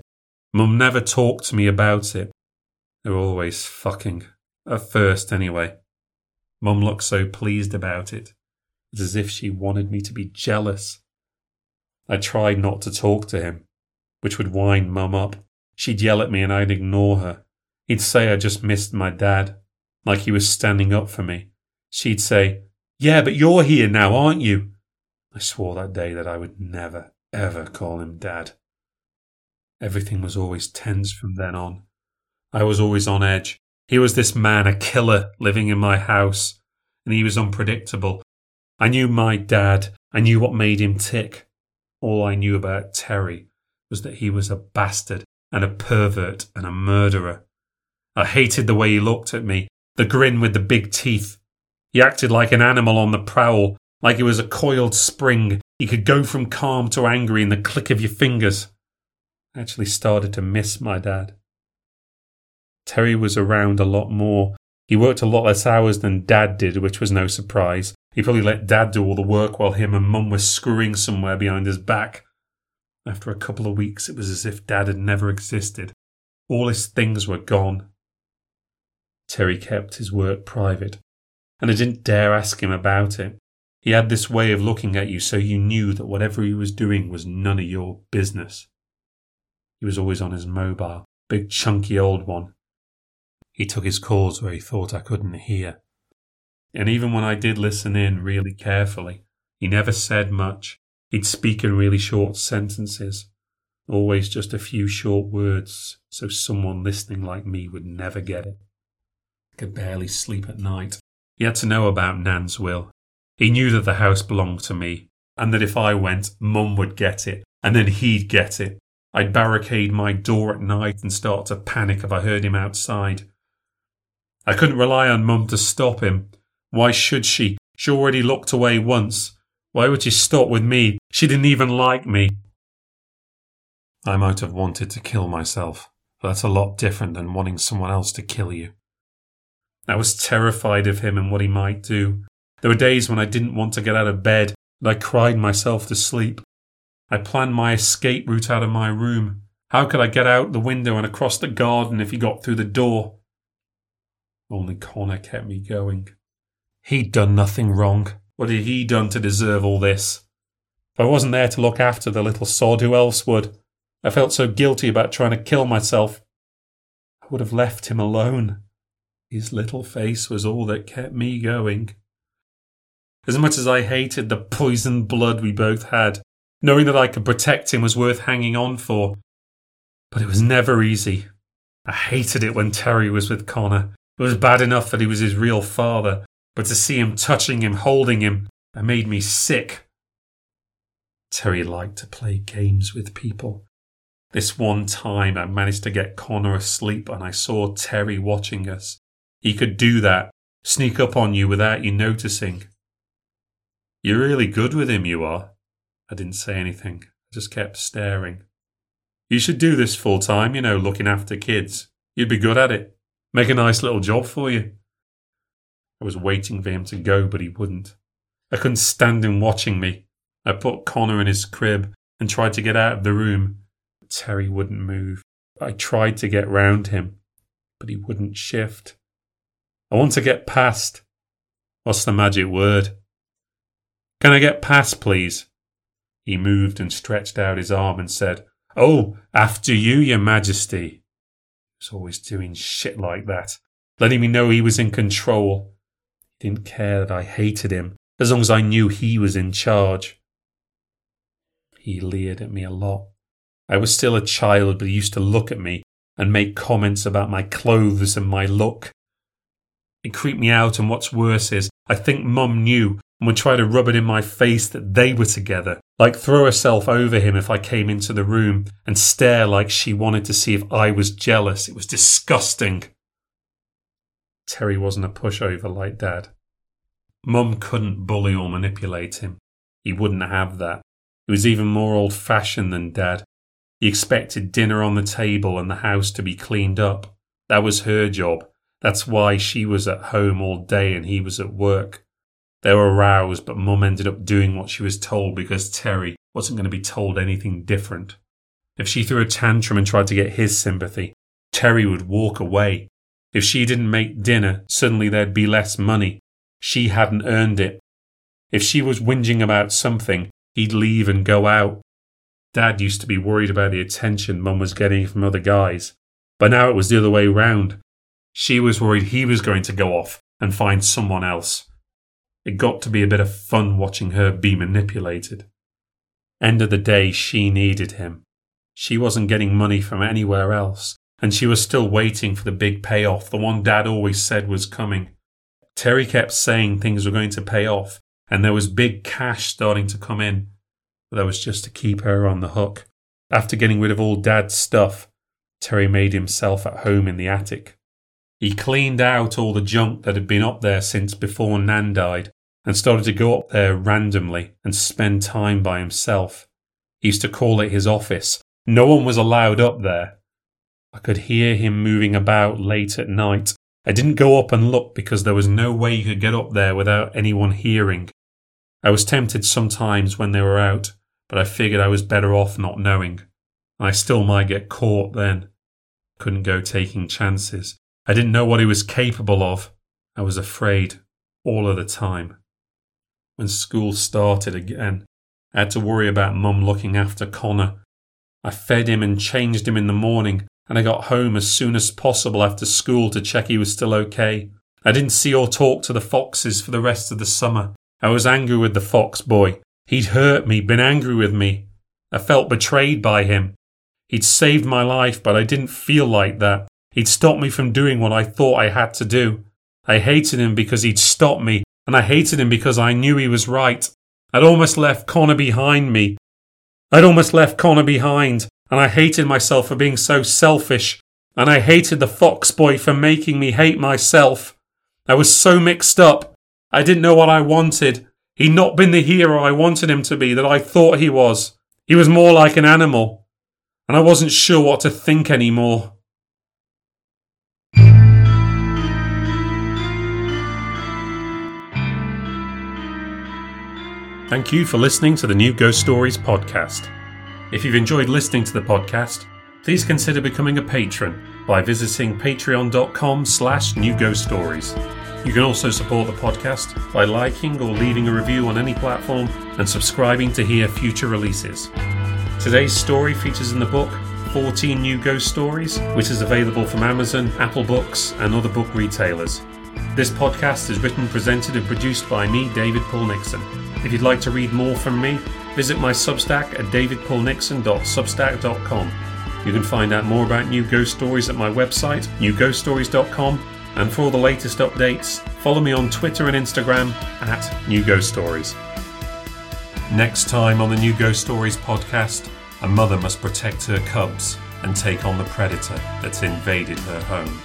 Mum never talked to me about it. They were always fucking. At first, anyway. Mum looked so pleased about it. It's as if she wanted me to be jealous. I tried not to talk to him, which would wind Mum up. She'd yell at me and I'd ignore her. He'd say I just missed my dad, like he was standing up for me. She'd say, Yeah, but you're here now, aren't you? I swore that day that I would never, ever call him dad. Everything was always tense from then on. I was always on edge. He was this man, a killer, living in my house, and he was unpredictable. I knew my dad. I knew what made him tick. All I knew about Terry was that he was a bastard and a pervert and a murderer. I hated the way he looked at me, the grin with the big teeth. He acted like an animal on the prowl, like he was a coiled spring. He could go from calm to angry in the click of your fingers I actually started to miss my dad. Terry was around a lot more. He worked a lot less hours than Dad did, which was no surprise. He probably let Dad do all the work while him and Mum were screwing somewhere behind his back. After a couple of weeks, it was as if Dad had never existed. All his things were gone. Terry kept his work private, and I didn't dare ask him about it. He had this way of looking at you so you knew that whatever he was doing was none of your business. He was always on his mobile, big chunky old one. He took his calls where he thought I couldn't hear. And even when I did listen in really carefully, he never said much. He'd speak in really short sentences, always just a few short words, so someone listening like me would never get it. I could barely sleep at night. He had to know about Nan's will. He knew that the house belonged to me, and that if I went, Mum would get it, and then he'd get it. I'd barricade my door at night and start to panic if I heard him outside. I couldn't rely on Mum to stop him. Why should she? She already looked away once. Why would she stop with me? She didn't even like me. I might have wanted to kill myself, but that's a lot different than wanting someone else to kill you. I was terrified of him and what he might do. There were days when I didn't want to get out of bed, and I cried myself to sleep. I planned my escape route out of my room. How could I get out the window and across the garden if he got through the door? Only Connor kept me going. He'd done nothing wrong. What had he done to deserve all this? If I wasn't there to look after the little sod, who else would? I felt so guilty about trying to kill myself. I would have left him alone. His little face was all that kept me going. As much as I hated the poisoned blood we both had, knowing that I could protect him was worth hanging on for. But it was never easy. I hated it when Terry was with Connor. It was bad enough that he was his real father, but to see him touching him, holding him, it made me sick. Terry liked to play games with people. This one time I managed to get Connor asleep and I saw Terry watching us. He could do that, sneak up on you without you noticing. You're really good with him, you are. I didn't say anything. I just kept staring. You should do this full time, you know, looking after kids. You'd be good at it. Make a nice little job for you. I was waiting for him to go, but he wouldn't. I couldn't stand him watching me. I put Connor in his crib and tried to get out of the room. But Terry wouldn't move. I tried to get round him, but he wouldn't shift. I want to get past. What's the magic word? Can I get past, please? He moved and stretched out his arm and said, Oh, after you, your majesty. He was always doing shit like that, letting me know he was in control. Didn't care that I hated him, as long as I knew he was in charge. He leered at me a lot. I was still a child, but he used to look at me and make comments about my clothes and my look. It creeped me out, and what's worse is, I think Mum knew and would try to rub it in my face that they were together, like throw herself over him if I came into the room and stare like she wanted to see if I was jealous. It was disgusting. Terry wasn't a pushover like Dad. Mum couldn't bully or manipulate him. He wouldn't have that. He was even more old fashioned than Dad. He expected dinner on the table and the house to be cleaned up. That was her job. That's why she was at home all day and he was at work. They were rows, but Mum ended up doing what she was told because Terry wasn't going to be told anything different. If she threw a tantrum and tried to get his sympathy, Terry would walk away. If she didn't make dinner, suddenly there'd be less money. She hadn't earned it. If she was whinging about something, he'd leave and go out. Dad used to be worried about the attention Mum was getting from other guys, but now it was the other way round. She was worried he was going to go off and find someone else. It got to be a bit of fun watching her be manipulated. End of the day, she needed him. She wasn't getting money from anywhere else, and she was still waiting for the big payoff, the one Dad always said was coming. Terry kept saying things were going to pay off, and there was big cash starting to come in, but that was just to keep her on the hook. After getting rid of all Dad's stuff, Terry made himself at home in the attic. He cleaned out all the junk that had been up there since before Nan died and started to go up there randomly and spend time by himself. He used to call it his office. No one was allowed up there. I could hear him moving about late at night. I didn't go up and look because there was no way you could get up there without anyone hearing. I was tempted sometimes when they were out, but I figured I was better off not knowing. I still might get caught then. Couldn't go taking chances. I didn't know what he was capable of. I was afraid all of the time. when school started again. I had to worry about Mum looking after Connor. I fed him and changed him in the morning, and I got home as soon as possible after school to check he was still okay. I didn't see or talk to the foxes for the rest of the summer. I was angry with the fox boy. He'd hurt me, been angry with me. I felt betrayed by him. He'd saved my life, but I didn't feel like that. He'd stopped me from doing what I thought I had to do. I hated him because he'd stopped me, and I hated him because I knew he was right. I'd almost left Connor behind me. I'd almost left Connor behind, and I hated myself for being so selfish, and I hated the fox boy for making me hate myself. I was so mixed up. I didn't know what I wanted. He'd not been the hero I wanted him to be that I thought he was. He was more like an animal, and I wasn't sure what to think anymore. Thank you for listening to the New Ghost Stories podcast. If you've enjoyed listening to the podcast, please consider becoming a patron by visiting patreon.com slash new ghost stories. You can also support the podcast by liking or leaving a review on any platform and subscribing to hear future releases. Today's story features in the book 14 New Ghost Stories, which is available from Amazon, Apple Books, and other book retailers. This podcast is written, presented, and produced by me, David Paul Nixon. If you'd like to read more from me, visit my Substack at davidpaulnixon.substack.com. You can find out more about New Ghost Stories at my website, newghoststories.com, and for all the latest updates, follow me on Twitter and Instagram at New Ghost Stories. Next time on the New Ghost Stories podcast, a mother must protect her cubs and take on the predator that's invaded her home.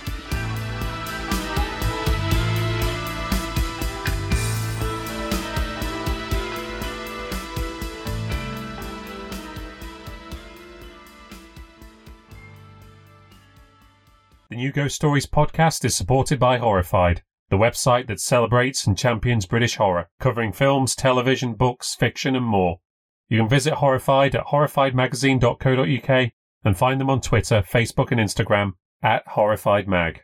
The New Ghost Stories podcast is supported by Horrified, the website that celebrates and champions British horror, covering films, television, books, fiction, and more. You can visit Horrified at horrifiedmagazine.co.uk and find them on Twitter, Facebook, and Instagram at HorrifiedMag.